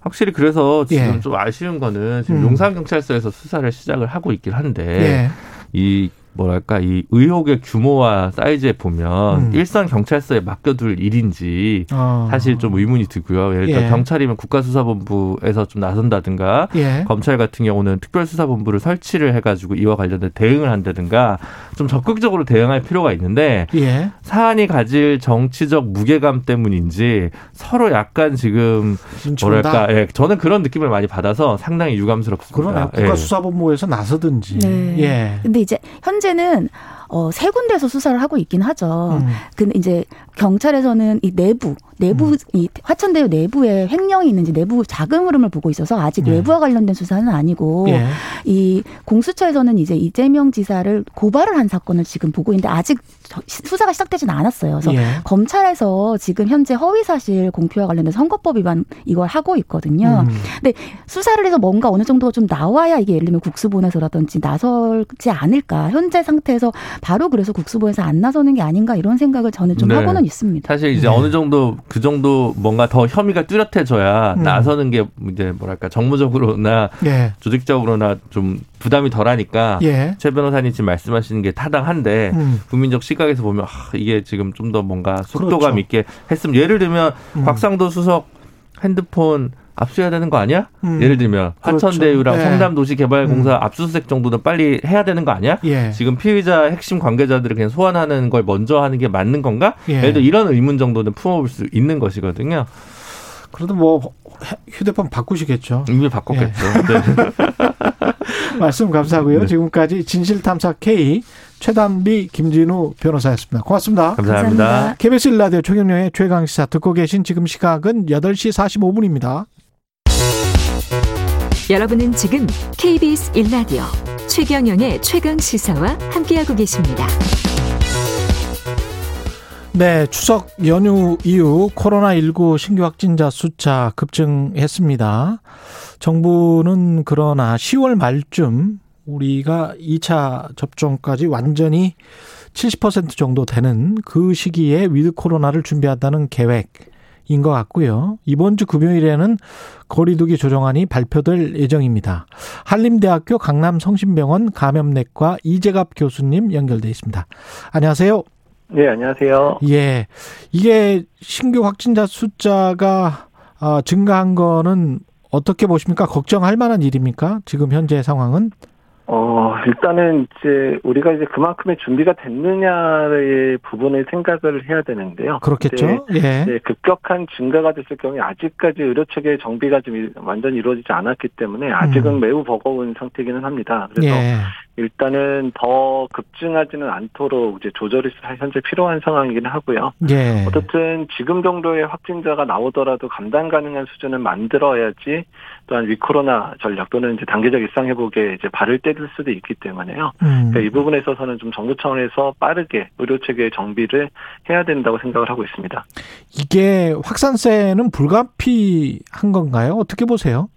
확실히 그래서 지금 예. 좀 아쉬운 거는 지금 음. 용산 경찰서에서 수사를 시작을 하고 있긴 한데 예. 이 뭐랄까 이 의혹의 규모와 사이즈에 보면 음. 일선 경찰서에 맡겨둘 일인지 어. 사실 좀 의문이 들고요. 예를 들어 예. 경찰이면 국가수사본부에서 좀 나선다든가 예. 검찰 같은 경우는 특별수사본부를 설치를 해가지고 이와 관련된 대응을 한다든가 좀 적극적으로 대응할 필요가 있는데 예. 사안이 가질 정치적 무게감 때문인지 서로 약간 지금. 뭐랄까 예, 저는 그런 느낌을 많이 받아서 상당히 유감스럽습니다. 그러네. 예. 국가수사본부에서 나서든지. 네. 예. 근데 이제 현재 는 어, 세 군데에서 수사를 하고 있긴 하죠. 음. 근데 이제 경찰에서는 이 내부, 내부, 음. 이 화천대유 내부에 횡령이 있는지 내부 자금 흐름을 보고 있어서 아직 네. 외부와 관련된 수사는 아니고 예. 이 공수처에서는 이제 이재명 지사를 고발을 한 사건을 지금 보고 있는데 아직 저- 수사가 시작되지는 않았어요. 그래서 예. 검찰에서 지금 현재 허위 사실 공표와 관련된 선거법 위반 이걸 하고 있거든요. 음. 근데 수사를 해서 뭔가 어느 정도가 좀 나와야 이게 예를 들면 국수본에서라든지 나설지 않을까. 현재 상태에서 바로 그래서 국수본에서 안 나서는 게 아닌가 이런 생각을 저는 좀 네. 하고는 있습니다. 사실 이제 네. 어느 정도 그 정도 뭔가 더 혐의가 뚜렷해져야 음. 나서는 게 이제 뭐랄까 정무적으로나 예. 조직적으로나 좀 부담이 덜하니까 예. 최 변호사님 지금 말씀하시는 게 타당한데 음. 국민적 시 각에서 보면 아, 이게 지금 좀 더 뭔가 속도감 그렇죠. 있게 했으면 예를 들면 음. 곽상도 수석 핸드폰 압수해야 되는 거 아니야? 음. 예를 들면 그렇죠. 화천대유랑 네. 성남도시개발공사 음. 압수수색 정도는 빨리 해야 되는 거 아니야? 예. 지금 피의자 핵심 관계자들을 그냥 소환하는 걸 먼저 하는 게 맞는 건가? 예. 예를 들어 이런 의문 정도는 품어볼 수 있는 것이거든요. 그래도 뭐 휴대폰 바꾸시겠죠. 이미 바꿨겠죠. 예. 네. <laughs> 말씀 감사하고요. 네. 지금까지 진실탐사 K 최단비 김진우 변호사였습니다. 고맙습니다. 감사합니다. 감사합니다. KBS 일라디오 최경영의 최강시사 듣고 계신 지금 시각은 8시 45분입니다. 여러분은 지금 KBS 1라디오 최경영의 최강 시사와 함께하고 계십니다. 네, 추석 연휴 이후 코로나19 신규 확진자 숫자 급증했습니다. 정부는 그러나 10월 말쯤 우리가 2차 접종까지 완전히 70% 정도 되는 그 시기에 위드 코로나를 준비한다는 계획 인 것 같고요. 이번 주 금요일에는 거리두기 조정안이 발표될 예정입니다. 한림대학교 강남성심병원 감염내과 이재갑 교수님 연결돼 있습니다. 안녕하세요. 네, 안녕하세요. 예. 이게 신규 확진자 숫자가 아, 증가한 거는 어떻게 보십니까? 걱정할 만한 일입니까? 지금 현재 상황은? 어, 일단은 이제 우리가 이제 그만큼의 준비가 됐느냐의 부분을 생각을 해야 되는데요. 그렇겠죠. 예. 네, 급격한 증가가 됐을 경우에 아직까지 의료 체계 정비가 좀 완전히 이루어지지 않았기 때문에 아직은 음. 매우 버거운 상태이기는 합니다. 그래서 예. 일단은 더 급증하지는 않도록 이제 조절이 현재 필요한 상황이긴 하고요. 예. 어쨌든 지금 정도의 확진자가 나오더라도 감당 가능한 수준을 만들어야지 또한 위코로나 전략 또는 이제 단계적 일상 회복에 이제 발을 떼들 수도 있기 때문에요. 음. 그러니까 이 부분에 있어서는 좀 정부 차원에서 빠르게 의료 체계 정비를 해야 된다고 생각을 하고 있습니다. 이게 확산세는 불가피한 건가요? 어떻게 보세요?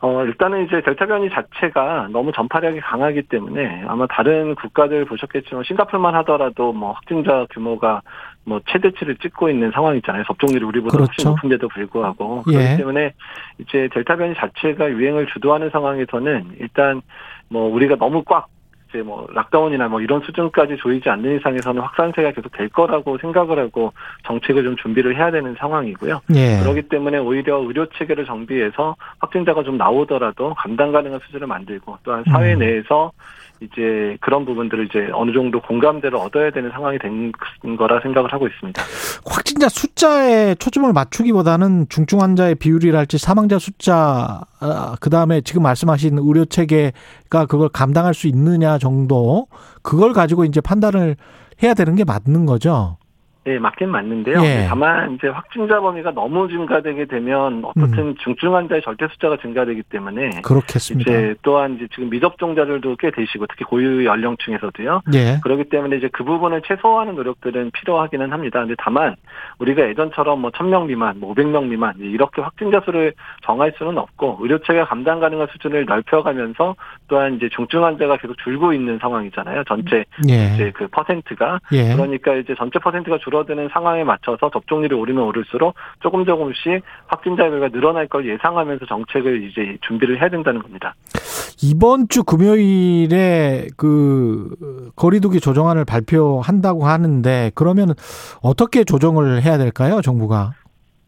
어, 일단은 이제 델타 변이 자체가 너무 전파력이 강하기 때문에 아마 다른 국가들 보셨겠지만 싱가폴만 하더라도 뭐 확진자 규모가 뭐 최대치를 찍고 있는 상황이잖아요. 접종률이 우리보다 훨씬 그렇죠. 높은데도 불구하고. 예. 그렇기 때문에 이제 델타 변이 자체가 유행을 주도하는 상황에서는 일단 뭐 우리가 너무 꽉 이제 뭐 락다운이나 뭐 이런 수준까지 조이지 않는 이상에서는 확산세가 계속 될 거라고 생각을 하고 정책을 좀 준비를 해야 되는 상황이고요. 예. 그렇기 때문에 오히려 의료 체계를 정비해서 확진자가 좀 나오더라도 감당 가능한 수준을 만들고 또한 사회 음. 내에서 이제 그런 부분들을 이제 어느 정도 공감대를 얻어야 되는 상황이 된 거라 생각을 하고 있습니다. 확진자 숫자에 초점을 맞추기보다는 중증 환자의 비율이랄지 사망자 숫자 그 다음에 지금 말씀하신 의료 체계가 그걸 감당할 수 있느냐 정도 그걸 가지고 이제 판단을 해야 되는 게 맞는 거죠. 네, 맞긴 맞는데요. 예. 다만 이제 확진자 범위가 너무 증가되게 되면 어떻든 중증 환자의 절대 숫자가 증가되기 때문에 음. 그렇겠습니다. 이제 또한 이제 지금 미접종자들도 꽤 되시고 특히 고유 연령층에서도요. 예. 그렇기 때문에 이제 그 부분을 최소화하는 노력들은 필요하기는 합니다. 근데 다만 우리가 예전처럼 뭐 1000명 미만, 뭐 500명 미만 이렇게 확진자 수를 정할 수는 없고 의료 체계가 감당 가능한 수준을 넓혀가면서 또한 이제 중증 환자가 계속 줄고 있는 상황이잖아요. 전체 예. 이제 그 퍼센트가 예. 그러니까 이제 전체 퍼센트가 줄어 드는 상황에 맞춰서 접종률이 오르면 오를수록 조금 조금씩 확진자의 비가 늘어날 걸 예상하면서 정책을 이제 준비를 해야 된다는 겁니다. 이번 주 금요일에 그 거리두기 조정안을 발표한다고 하는데 그러면 어떻게 조정을 해야 될까요, 정부가?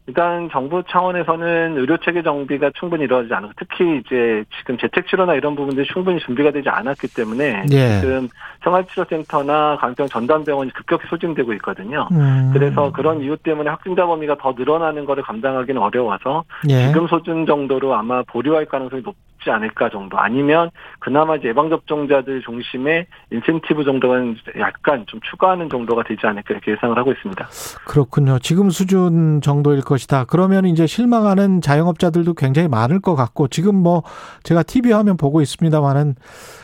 일단 정부 차원에서는 의료 체계 정비가 충분히 이루어지지 않고 특히 이제 지금 재택 치료나 이런 부분들이 충분히 준비가 되지 않았기 때문에 예. 지금 생활치료센터나 강병 전담병원이 급격히 소진되고 있거든요. 음. 그래서 그런 이유 때문에 확진자 범위가 더 늘어나는 거를 감당하기는 어려워서 예. 지금 소진 정도로 아마 보류할 가능성이 높 지 않을까 정도 아니면 그나마 이제 예방 접종자들 중심의 인센티브 정도는 약간 좀 추가하는 정도가 되지 않을까 이렇게 예상을 하고 있습니다. 그렇군요. 지금 수준 정도일 것이다. 그러면 이제 실망하는 자영업자들도 굉장히 많을 것 같고 지금 뭐 제가 TV 화면 보고 있습니다만은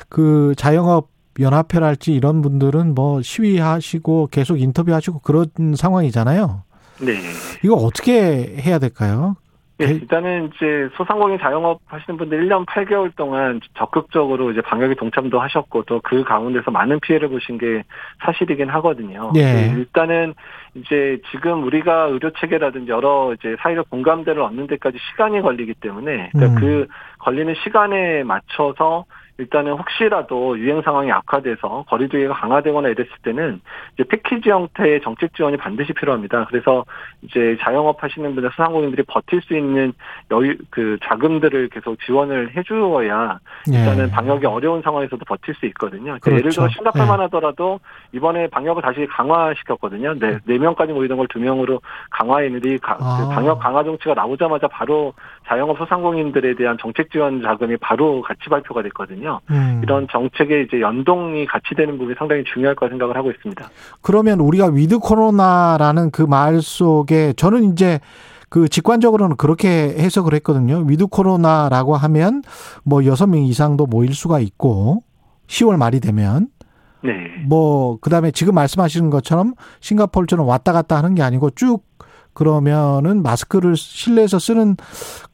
그 자영업 연합회랄지 이런 분들은 뭐 시위하시고 계속 인터뷰하시고 그런 상황이잖아요. 네. 이거 어떻게 해야 될까요? 예, 일단은 이제 소상공인 자영업 하시는 분들 1년 8개월 동안 적극적으로 이제 방역에 동참도 하셨고 또 그 가운데서 많은 피해를 보신 게 사실이긴 하거든요. 예. 네, 일단은 이제 지금 우리가 의료 체계라든지 여러 이제 사회적 공감대를 얻는 데까지 시간이 걸리기 때문에 그러니까 음. 그 걸리는 시간에 맞춰서 일단은 혹시라도 유행 상황이 악화돼서 거리두기가 강화되거나 이랬을 때는 이제 패키지 형태의 정책 지원이 반드시 필요합니다. 그래서 이제 자영업 하시는 분들 소상공인들이 버틸 수 있는 여유 그 자금들을 계속 지원을 해주어야 일단은 예. 방역이 어려운 상황에서도 버틸 수 있거든요. 그러니까 그렇죠. 예를 들어 싱가포르만 예. 하더라도 이번에 방역을 다시 강화시켰거든요. 네, 네 명까지 모이던 걸 두 명으로 강화했는데 이 가- 아. 그 방역 강화 정치가 나오자마자 바로 자영업 소상공인들에 대한 정책 지원 자금이 바로 같이 발표가 됐거든요. 음. 이런 정책의 이제 연동이 같이 되는 부분이 상당히 중요할 거라 생각을 하고 있습니다. 그러면 우리가 위드 코로나라는 그 말 속에 저는 이제 그 직관적으로는 그렇게 해석을 했거든요. 위드 코로나라고 하면 뭐 여섯 명 이상도 모일 수가 있고 10월 말이 되면 네. 뭐 그다음에 지금 말씀하시는 것처럼 싱가포르처럼 왔다 갔다 하는 게 아니고 쭉 그러면은 마스크를 실내에서 쓰는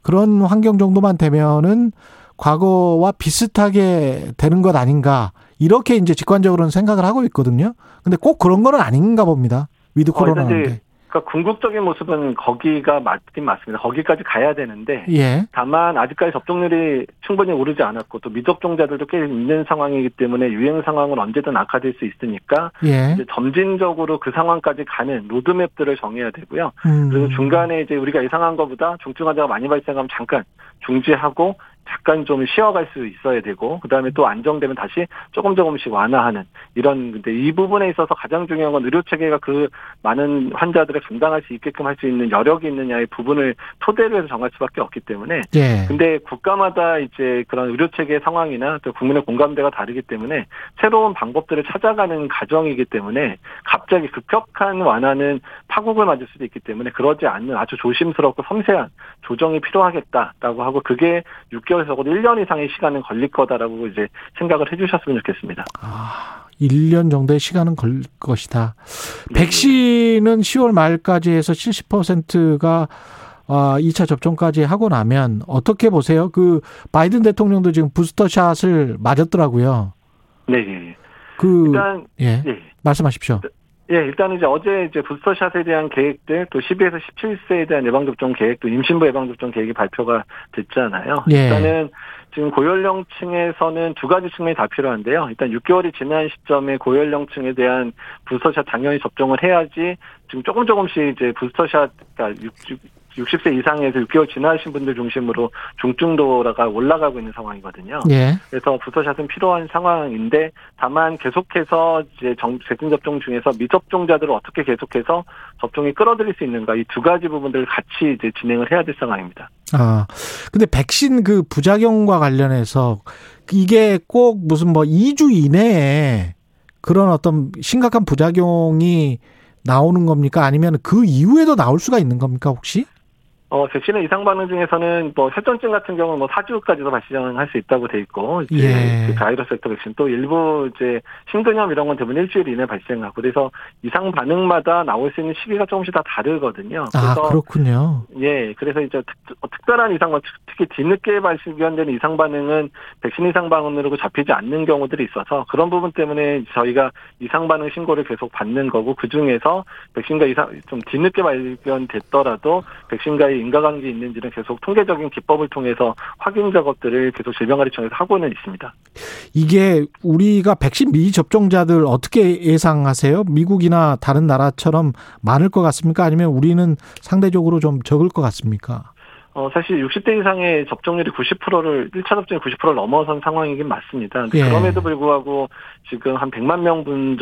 그런 환경 정도만 되면은 과거와 비슷하게 되는 것 아닌가 이렇게 이제 직관적으로는 생각을 하고 있거든요. 근데 꼭 그런 거는 아닌가 봅니다. 위드 어, 코로나인데. 그러니까 궁극적인 모습은 거기가 맞긴 맞습니다. 거기까지 가야 되는데 예. 다만 아직까지 접종률이 충분히 오르지 않았고 또 미접종자들도 꽤 있는 상황이기 때문에 유행 상황은 언제든 악화될 수 있으니까 예. 이제 점진적으로 그 상황까지 가는 로드맵들을 정해야 되고요. 음. 그리고 중간에 이제 우리가 예상한 것보다 중증 환자가 많이 발생하면 잠깐 중지하고 잠깐 좀 쉬어갈 수 있어야 되고 그다음에 또 안정되면 다시 조금 조금씩 완화하는 이런 근데 이 부분에 있어서 가장 중요한 건 의료 체계가 그 많은 환자들을 감당할 수 있게끔 할 수 있는 여력이 있느냐의 부분을 토대로 해서 정할 수밖에 없기 때문에 예. 근데 국가마다 이제 그런 의료 체계 상황이나 또 국민의 공감대가 다르기 때문에 새로운 방법들을 찾아가는 과정이기 때문에 갑자기 급격한 완화는 파국을 맞을 수도 있기 때문에 그러지 않는 아주 조심스럽고 섬세한 조정이 필요하겠다라고 하고 그게 6개월 에서 적어도 1년 이상의 시간은 걸릴 거다라고 이제 생각을 해주셨으면 좋겠습니다. 1년 정도의 시간은 걸릴 것이다. 백신은 10월 말까지 해서 70%가 아, 2차 접종까지 하고 나면 어떻게 보세요? 그 바이든 대통령도 지금 부스터샷을 맞았더라고요. 네, 예. 그 일단 예. 예. 말씀하십시오. 예, 일단 이제 어제 이제 부스터샷에 대한 계획들 또 12에서 17세에 대한 예방접종 계획 또 임신부 예방접종 계획이 발표가 됐잖아요. 예. 일단은 지금 고연령층에서는 두 가지 측면이 다 필요한데요. 일단 6개월이 지난 시점에 고연령층에 대한 부스터샷 당연히 접종을 해야지 지금 조금 조금씩 이제 부스터샷 그러니까 60, 60세 이상에서 6개월 지나신 분들 중심으로 중증도가 올라가고 있는 상황이거든요. 예. 그래서 부스터샷은 필요한 상황인데 다만 계속해서 이제 정, 백신 접종 중에서 미접종자들을 어떻게 계속해서 접종이 끌어들일 수 있는가 이 두 가지 부분들을 같이 이제 진행을 해야 될 상황입니다. 아, 근데 백신 그 부작용과 관련해서 이게 꼭 무슨 뭐 2주 이내에 그런 어떤 심각한 부작용이 나오는 겁니까? 아니면 그 이후에도 나올 수가 있는 겁니까, 혹시? 어, 백신의 이상 반응 중에서는 뭐 혈전증 같은 경우는 뭐 4주까지도 발생할 수 있다고 돼 있고 이제 예. 그 바이러스 벡터 백신 또 일부 이제 심근염 이런 건 대부분 일주일 이내 발생하고 그래서 이상 반응마다 나올 수 있는 시기가 조금씩 다 다르거든요. 아, 그래서 그렇군요. 예, 그래서 이제 특, 특별한 이상, 특히 뒤늦게 발견되는 이상 반응은 백신 이상 반응으로 잡히지 않는 경우들이 있어서 그런 부분 때문에 저희가 이상 반응 신고를 계속 받는 거고 그 중에서 백신과 이상 좀 뒤늦게 발견됐더라도 백신과의 인과관계 있는지는 계속 통계적인 기법을 통해서 확인 작업들을 계속 질병관리청에서 하고는 있습니다. 이게 우리가 백신 미접종자들 어떻게 예상하세요? 미국이나 다른 나라처럼 많을 것 같습니까? 아니면 우리는 상대적으로 좀 적을 것 같습니까? 어, 사실 60대 이상의 접종률이 90%를, 1차 접종이 90%를 넘어선 상황이긴 맞습니다. 예. 그럼에도 불구하고 지금 한 100만 명 분,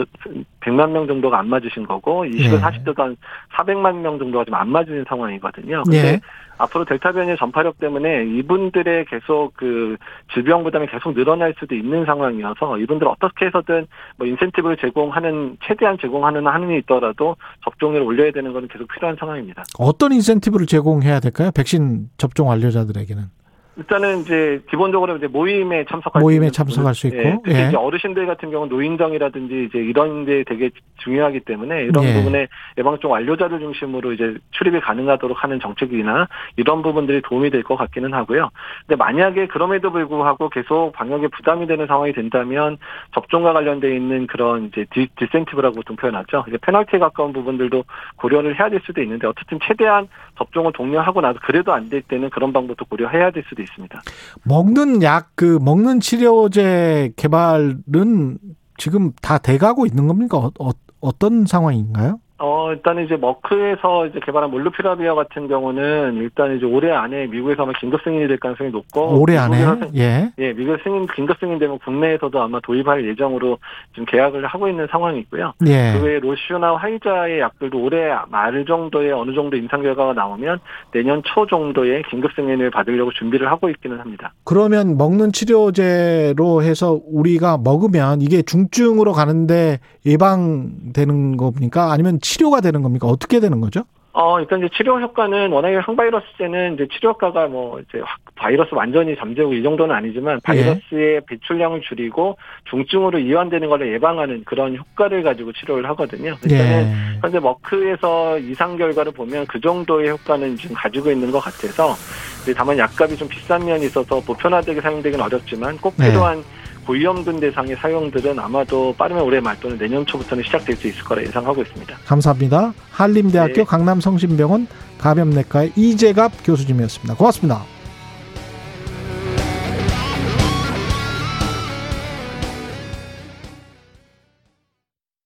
100만 명 정도가 안 맞으신 거고, 20대, 예. 40대도 한 400만 명 정도가 지금 안 맞으신 상황이거든요. 근데 예. 앞으로 델타 변이의 전파력 때문에 이분들의 계속 그 질병 부담이 계속 늘어날 수도 있는 상황이어서 이분들 어떻게 해서든 뭐 인센티브를 제공하는 최대한 제공하는 한이 있더라도 접종률을 올려야 되는 건 계속 필요한 상황입니다. 어떤 인센티브를 제공해야 될까요? 백신 접종 완료자들에게는. 일단은 이제 기본적으로 이제 모임에 참석할 모임에 수 참석할 수 있고, 예, 특히 예. 이제 어르신들 같은 경우는 노인정이라든지 이제 이런 데 되게 중요하기 때문에 이런 예. 부분에 예방종 완료자를 중심으로 이제 출입이 가능하도록 하는 정책이나 이런 부분들이 도움이 될 것 같기는 하고요. 근데 만약에 그럼에도 불구하고 계속 방역에 부담이 되는 상황이 된다면 접종과 관련돼 있는 그런 이제 디, 디센티브라고 보통 표현하죠. 이제 페널티에 가까운 부분들도 고려를 해야 될 수도 있는데 어쨌든 최대한 접종을 독려하고 나서 그래도 안 될 때는 그런 방법도 고려해야 될 수도 있습니다. 먹는 약, 그, 먹는 치료제 개발은 지금 다 돼가고 있는 겁니까? 어, 어, 어떤 상황인가요? 어, 일단 이제 머크에서 이제 개발한 몰루피라비아 같은 경우는 일단 이제 올해 안에 미국에서 아마 긴급 승인이 될 가능성이 높고 올해 안에? 예. 예, 미국 승인 긴급 승인되면 국내에서도 아마 도입할 예정으로 지금 계약을 하고 있는 상황이고요. 예. 그 외에 로슈나 화이자의 약들도 올해 말 정도의 어느 정도 임상 결과가 나오면 내년 초 정도에 긴급 승인을 받으려고 준비를 하고 있기는 합니다. 그러면 먹는 치료제로 해서 우리가 먹으면 이게 중증으로 가는데 예방되는 겁니까? 아니면 치료가 되는 겁니까? 어떻게 되는 거죠? 어, 일단 이제 치료 효과는 워낙에 항바이러스제는 이제 치료 효과가 뭐 이제 확 바이러스 완전히 잠재우고 이 정도는 아니지만 바이러스의 배출량을 줄이고 중증으로 이완되는 걸 예방하는 그런 효과를 가지고 치료를 하거든요. 일단은 예. 현재 머크에서 이상 결과를 보면 그 정도의 효과는 지금 가지고 있는 것 같아서 다만 약값이 좀 비싼 면이 있어서 보편화되게 사용되기는 어렵지만 꼭 네. 필요한 고위험군 대상의 사용들은 아마도 빠르면 올해 말 또는 내년 초부터는 시작될 수 있을 거라 예상하고 있습니다. 감사합니다. 한림대학교 네. 강남성심병원 감염내과의 이재갑 교수님이었습니다. 고맙습니다.